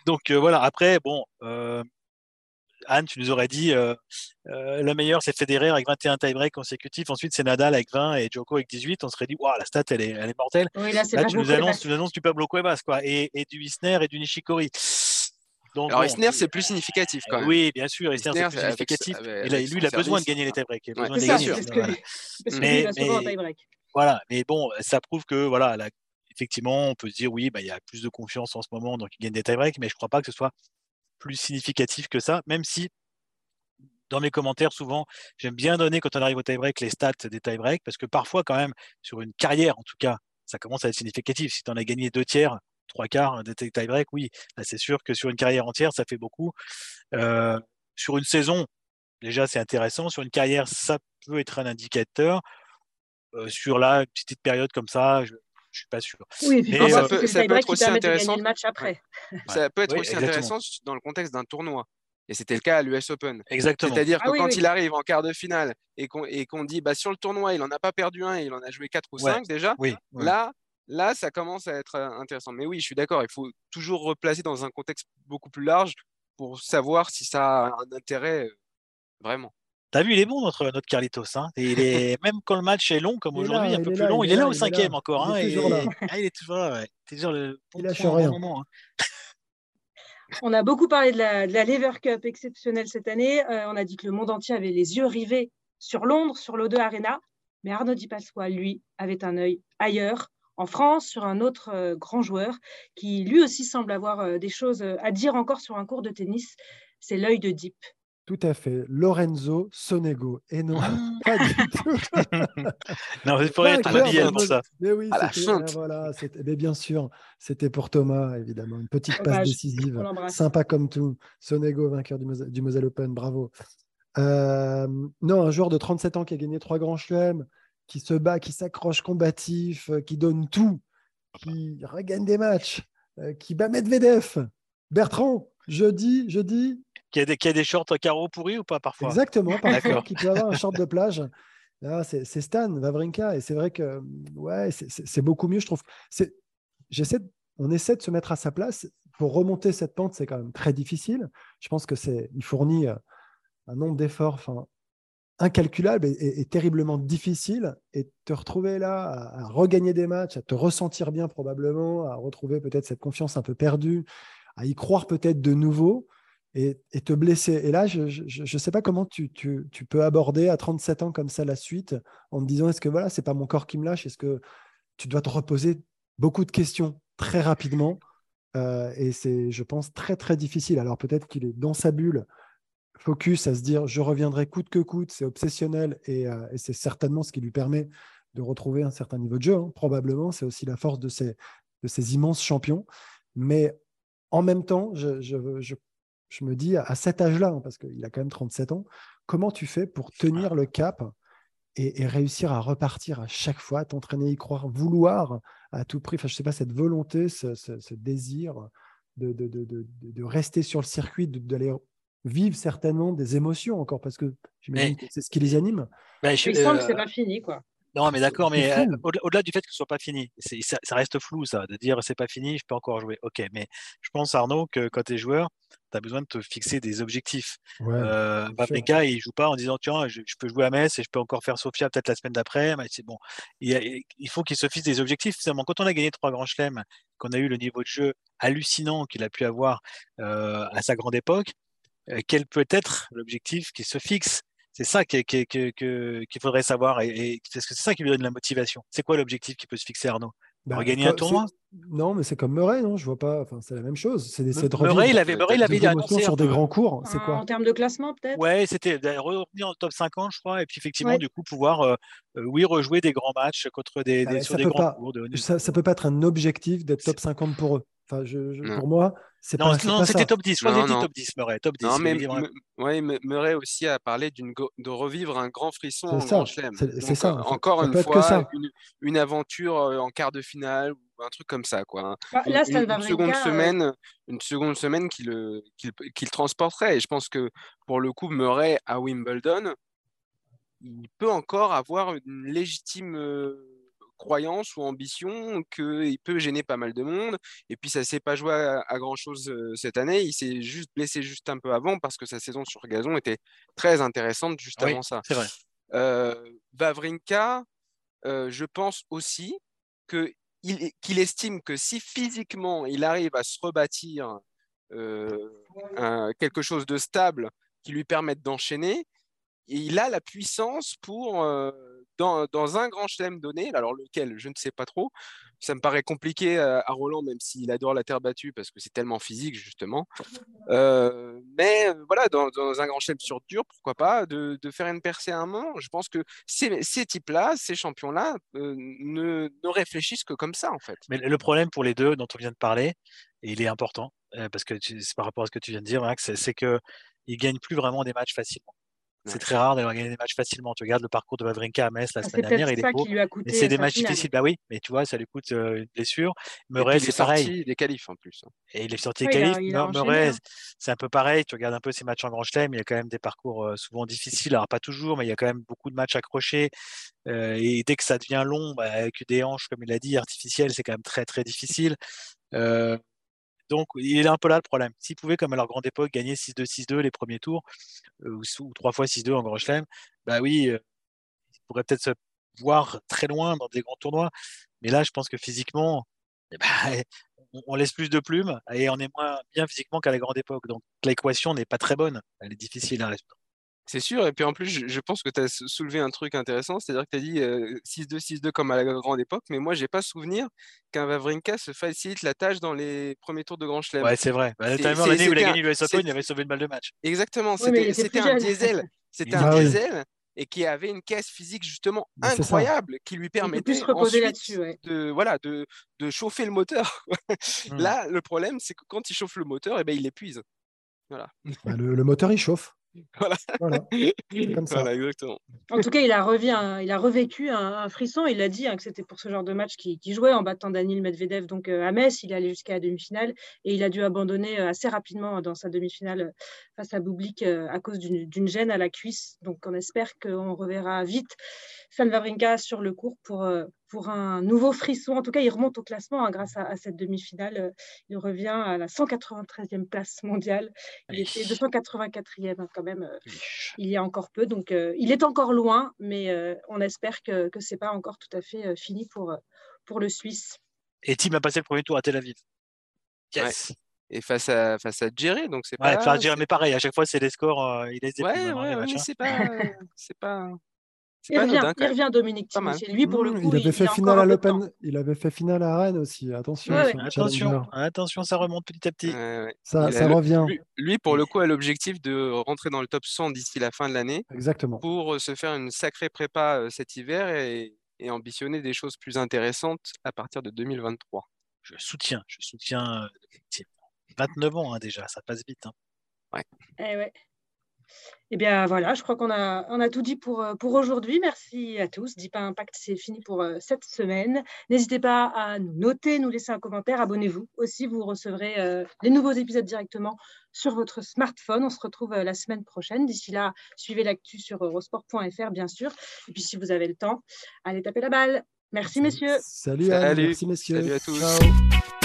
Donc euh, voilà, après, bon, euh, Anne, tu nous aurais dit euh, euh, la meilleure, c'est Federer avec 21 tie-break consécutifs. Ensuite, c'est Nadal avec 20 et Djoko avec 18. On serait dit, waouh, la stat, elle est, elle est mortelle. Oui, là, tu nous, annonces, tu nous annonces du Pablo Cuevas, quoi, et, et du Isner et du Nishikori. Donc, Alors, bon, Isner, c'est plus significatif quand même. Oui, bien sûr, Isner, c'est plus significatif. avec- lui, il a besoin de gagner les tie-breaks. Il a Ouais, besoin de C'est les ça, gagner. parce que, Voilà. parce que Mais- lui, il va mais- tie-break. Voilà, mais bon, ça prouve que voilà, là, effectivement, on peut se dire oui, bah, il y a plus de confiance en ce moment, donc il gagne des tie-breaks, mais je ne crois pas que ce soit plus significatif que ça, même si dans mes commentaires, souvent, j'aime bien donner quand on arrive au tie-break les stats des tie-breaks, parce que parfois, quand même, sur une carrière, en tout cas, ça commence à être significatif. Si tu en as gagné deux tiers, trois quarts de tes tie-breaks, oui, c'est sûr que sur une carrière entière, ça fait beaucoup. Euh, sur une saison, déjà, c'est intéressant. Sur une carrière, ça peut être un indicateur. Euh, sur une petite période comme ça, je ne suis pas sûr. Oui, Mais, euh, ça peut- ça être qui aussi permet de gagner intéressant. le match après. Ça peut être Oui, aussi exactement. intéressant dans le contexte d'un tournoi. Et c'était le cas à l'US Open. Exactement. C'est-à-dire Ah que oui, quand oui. il arrive en quart de finale et qu'on et qu'on dit bah, sur le tournoi, il n'en a pas perdu un, il en a joué quatre ou Ouais. cinq déjà, Oui. ouais. là, là, ça commence à être euh, intéressant. Mais oui, je suis d'accord, il faut toujours replacer dans un contexte beaucoup plus large pour savoir si ça a un intérêt euh, vraiment. T'as vu, il est bon notre, notre Carlitos. Hein. Et il est, [laughs] même quand le match est long, comme Il est aujourd'hui, un il peu est plus là, long, il il, est là là, au cinquième là. encore. Il est hein, toujours et- là. Ah, il est toujours là. Ouais. C'est toujours le bon Il lâche rien. moment, hein. [laughs] On a beaucoup parlé de la, de la Lever Cup exceptionnelle cette année. Euh, on a dit que le monde entier avait les yeux rivés sur Londres, sur l'O2 Arena. Mais Arnaud Di lui, avait un œil ailleurs, en France, sur un autre euh, grand joueur qui lui aussi semble avoir euh, des choses à dire encore sur un cours de tennis. C'est l'œil de Deep. Tout à fait. Lorenzo Sonego. Et non, Ah. [laughs] pas du tout. [laughs] Non, il faudrait être de pour ça. Mais oui, À la c'était- feinte. voilà, c'était- mais bien sûr, c'était pour Thomas, évidemment. Une petite passe Hommage. décisive. Sympa comme tout. Sonego, vainqueur du Moselle Open, bravo. Euh, non, un joueur de 37 ans qui a gagné trois grands chelems, qui se bat, qui s'accroche combatif, euh, qui donne tout, qui regagne des matchs, euh, qui bat Medvedev. Bertrand, jeudi, jeudi, Qui a des, qui a des shorts carreaux pourris ou pas parfois? Exactement, parfois, qui peut avoir un short de [laughs] plage. Là, c'est Stan Wawrinka. Et c'est vrai que ouais, c'est- beaucoup mieux, je trouve. J'essaie, de- on essaie de se mettre à sa place. Pour remonter cette pente, c'est quand même très difficile. Je pense que c'est, il fournit euh, un nombre d'efforts enfin, incalculable et, et- et terriblement difficile. Et te retrouver là, à, à regagner des matchs, à te ressentir bien probablement, à retrouver peut-être cette confiance un peu perdue, à y croire peut-être de nouveau et, te blesser. Et là, je ne sais pas comment tu, tu- tu peux aborder à 37 ans comme ça la suite en te disant est-ce que voilà, c'est pas mon corps qui me lâche? Est-ce que tu dois te reposer beaucoup de questions très rapidement? Euh, Et c'est, je pense, très très difficile. Alors peut-être qu'il est dans sa bulle, focus à se dire je reviendrai coûte que coûte, c'est obsessionnel et, euh, c'est certainement ce qui lui permet de retrouver un certain niveau de jeu. hein. Probablement, c'est aussi la force de ces, de ces immenses champions. Mais en même temps, je, je- je- je me dis à cet âge-là, hein, parce qu'il a quand même 37 ans, comment tu fais pour tenir le cap et, et réussir à repartir à chaque fois, t'entraîner, y croire, vouloir à tout prix, enfin, je sais pas, cette volonté, ce, ce- ce désir de, de, de- de- de- de rester sur le circuit, d'aller vivre certainement des émotions encore, parce que j'imagine que c'est ce qui les anime. Je- Il semble que euh, c'est pas fini, quoi. Non, mais d'accord, mais euh, au-delà du fait que ce soit pas fini, ça, ça reste flou, ça, de dire c'est pas fini, je peux encore jouer. Ok, mais je pense, Arnaud, que quand tu es joueur, tu as besoin de te fixer des objectifs. Ouais, Euh, sûr. Wawrinka, il joue pas en disant tiens, je, je peux jouer à Metz et je peux encore faire Sofia peut-être la semaine d'après. Mais c'est bon. Il faut qu'il se fixe des objectifs. Finalement, quand on a gagné trois grands chelems, qu'on a eu le niveau de jeu hallucinant qu'il a pu avoir euh, à sa grande époque, euh, quel peut être l'objectif qui se fixe? C'est ça qui- qui- qui- que- qu'il faudrait savoir. Et, et- parce que c'est ça qui lui donne la motivation. C'est quoi l'objectif qui peut se fixer, Arnaud? Bah, Regagner un tournoi? Non, mais c'est comme Murray, non Je vois pas. Enfin, c'est la même chose. C'est d'essayer de Murray, il avait, Murray, il avait des émotions annoncé un sur des grands cours. C'est En, quoi? en termes de classement, peut-être? Ouais, c'était de revenir en top 50, je crois, et puis effectivement, Ouais. du coup, pouvoir, euh, euh, oui, rejouer des grands matchs contre des, Ah, des- mais sur ça des grands pas. cours de. Ça, ça peut pas être un objectif d'être top 50 pour eux. Enfin, je, je- pour moi, c'est Non, pas, non, pas c'était top 10. Je crois que Non, j'ai dit top 10, Murray, top 10. Non, mais ouais, Murray aussi a parlé d'une go- de revivre un grand frisson C'est en ça, Grand Chelem. c'est- c'est ça, euh, ça- encore ça une fois, ça. une, une aventure euh, en quart de finale ou un truc comme ça, quoi. hein. Bah, Une, Là, une- Stan une seconde Wawrinka, euh, semaine, une seconde semaine qui le, qui le- qui le transporterait. Et je pense que pour le coup, Murray à Wimbledon, il peut encore avoir une légitime euh, croyance ou ambition qu'il peut gêner pas mal de monde. Et puis ça s'est pas joué à, grand chose cette année. Il s'est juste blessé juste un peu avant parce que sa saison sur gazon était très intéressante juste avant ça. C'est vrai. Vavrinka, je pense aussi que qu'il estime que si physiquement il arrive à se rebâtir quelque chose de stable qui lui permette d'enchaîner, il a la puissance pour, dans, un grand chelem donné, alors lequel, je ne sais pas trop, ça me paraît compliqué à, Roland, même s'il adore la terre battue, parce que c'est tellement physique, justement. mais voilà, dans, un grand chelem sur dur, pourquoi pas, de, faire une percée à un moment. Je pense que ces, ces types-là, ces champions-là, ne, ne, réfléchissent que comme ça, en fait. Mais le problème pour les deux dont on vient de parler, et il est important, parce que c'est par rapport à ce que tu viens de dire, Max, c'est qu'ils ne gagnent plus vraiment des matchs facilement. C'est très rare d'avoir gagné des matchs facilement. Tu regardes le parcours de Wawrinka à Metz la ah, semaine dernière, il est beau. Mais c'est des matchs difficiles. Bah oui, mais tu vois, ça lui coûte une blessure. Murray, c'est pareil. des qualifs en plus. Hein. Et il est sorti des qualifs. Murray, c'est un peu pareil. Tu regardes un peu ses matchs en Grand Chelem, il y a quand même des parcours souvent difficiles. Alors pas toujours, mais il y a quand même beaucoup de matchs accrochés. et dès que ça devient long, bah, avec des hanches, comme il a dit, artificielles, c'est quand même très très difficile. Donc, il est un peu là le problème. S'ils pouvaient, comme à leur grande époque, gagner 6-2, 6-2 les premiers tours, euh, ou, trois fois 6-2 en Grand Chelem, bah oui, euh, ils pourraient peut-être se voir très loin dans des grands tournois. Mais là, je pense que physiquement, eh ben, [laughs] on, laisse plus de plumes et on est moins bien physiquement qu'à la grande époque. Donc, l'équation n'est pas très bonne. Elle est difficile à résoudre. C'est sûr, et puis en plus, je, pense que tu as soulevé un truc intéressant, c'est-à-dire que tu as dit 6-2, 6-2 comme à la grande époque, mais moi, j'ai pas souvenir qu'un Vavrinka se facilite la tâche dans les premiers tours de Grand Chelem. Ouais, c'est vrai. Bah, notamment l'année où il a gagné l'US Open, il avait sauvé une balle de match. Exactement, c'était un diesel. C'était un diesel et qui avait une caisse physique justement incroyable qui lui permettait ensuite de, voilà, de, de, chauffer le moteur. [laughs] Mmh. Là, le problème, c'est que quand il chauffe le moteur, et eh ben, il l'épuise. Voilà. [laughs] Bah, le, moteur, il chauffe. [laughs] Voilà. Comme ça. exactement. En tout cas, il a, revu il a revécu un, frisson. Il a dit hein, que c'était pour ce genre de match qu'il jouait en battant Daniel Medvedev donc, euh, à Metz. Il est allé jusqu'à la demi-finale et il a dû abandonner euh, assez rapidement dans sa demi-finale euh, face à Bublik à cause d'une gêne à la cuisse. Donc, on espère qu'on reverra vite Fan Wawrinka sur le cours pour, pour un nouveau frisson. En tout cas, il remonte au classement hein, grâce à, cette demi-finale. Il revient à la 193e place mondiale. Il était 284e hein, quand même euh, il y a encore peu. Donc, euh, il est encore loin, mais euh, on espère que, ce n'est pas encore tout à fait fini pour, pour le Suisse. Et Tim a passé le premier tour à Tel Aviv. Yes. Et face à, face à Jerry, donc c'est pas. Face à mais pareil, à chaque fois, c'est les scores, il laisse des Ouais, ouais, mais c'est pas. c'est pas. Il revient, il revient, Dominique C'est Lui, pour le coup, il avait fait finale à l'Open. Il avait fait finale à Rennes aussi. Attention. attention, attention, ça remonte petit à petit. ça, ça revient. Lui, pour le coup, a l'objectif de rentrer dans le top 100 d'ici la fin de l'année. Exactement. Pour euh, se faire une sacrée prépa euh, cet hiver et, ambitionner des choses plus intéressantes à partir de 2023. Je soutiens, je soutiens. 29 euh, ans hein, déjà, ça passe vite. Hein. Ouais. Eh ouais. Eh bien voilà, je crois qu'on a, on a tout dit pour, pour aujourd'hui. Merci à tous. Deep Impact, c'est fini pour euh, cette semaine. N'hésitez pas à nous noter, nous laisser un commentaire. Abonnez-vous aussi, vous recevrez euh, les nouveaux épisodes directement sur votre smartphone. On se retrouve euh, la semaine prochaine. D'ici là, suivez l'actu sur eurosport.fr, bien sûr. Et puis si vous avez le temps, allez taper la balle. Merci, messieurs. Salut, merci, messieurs. Salut à tous.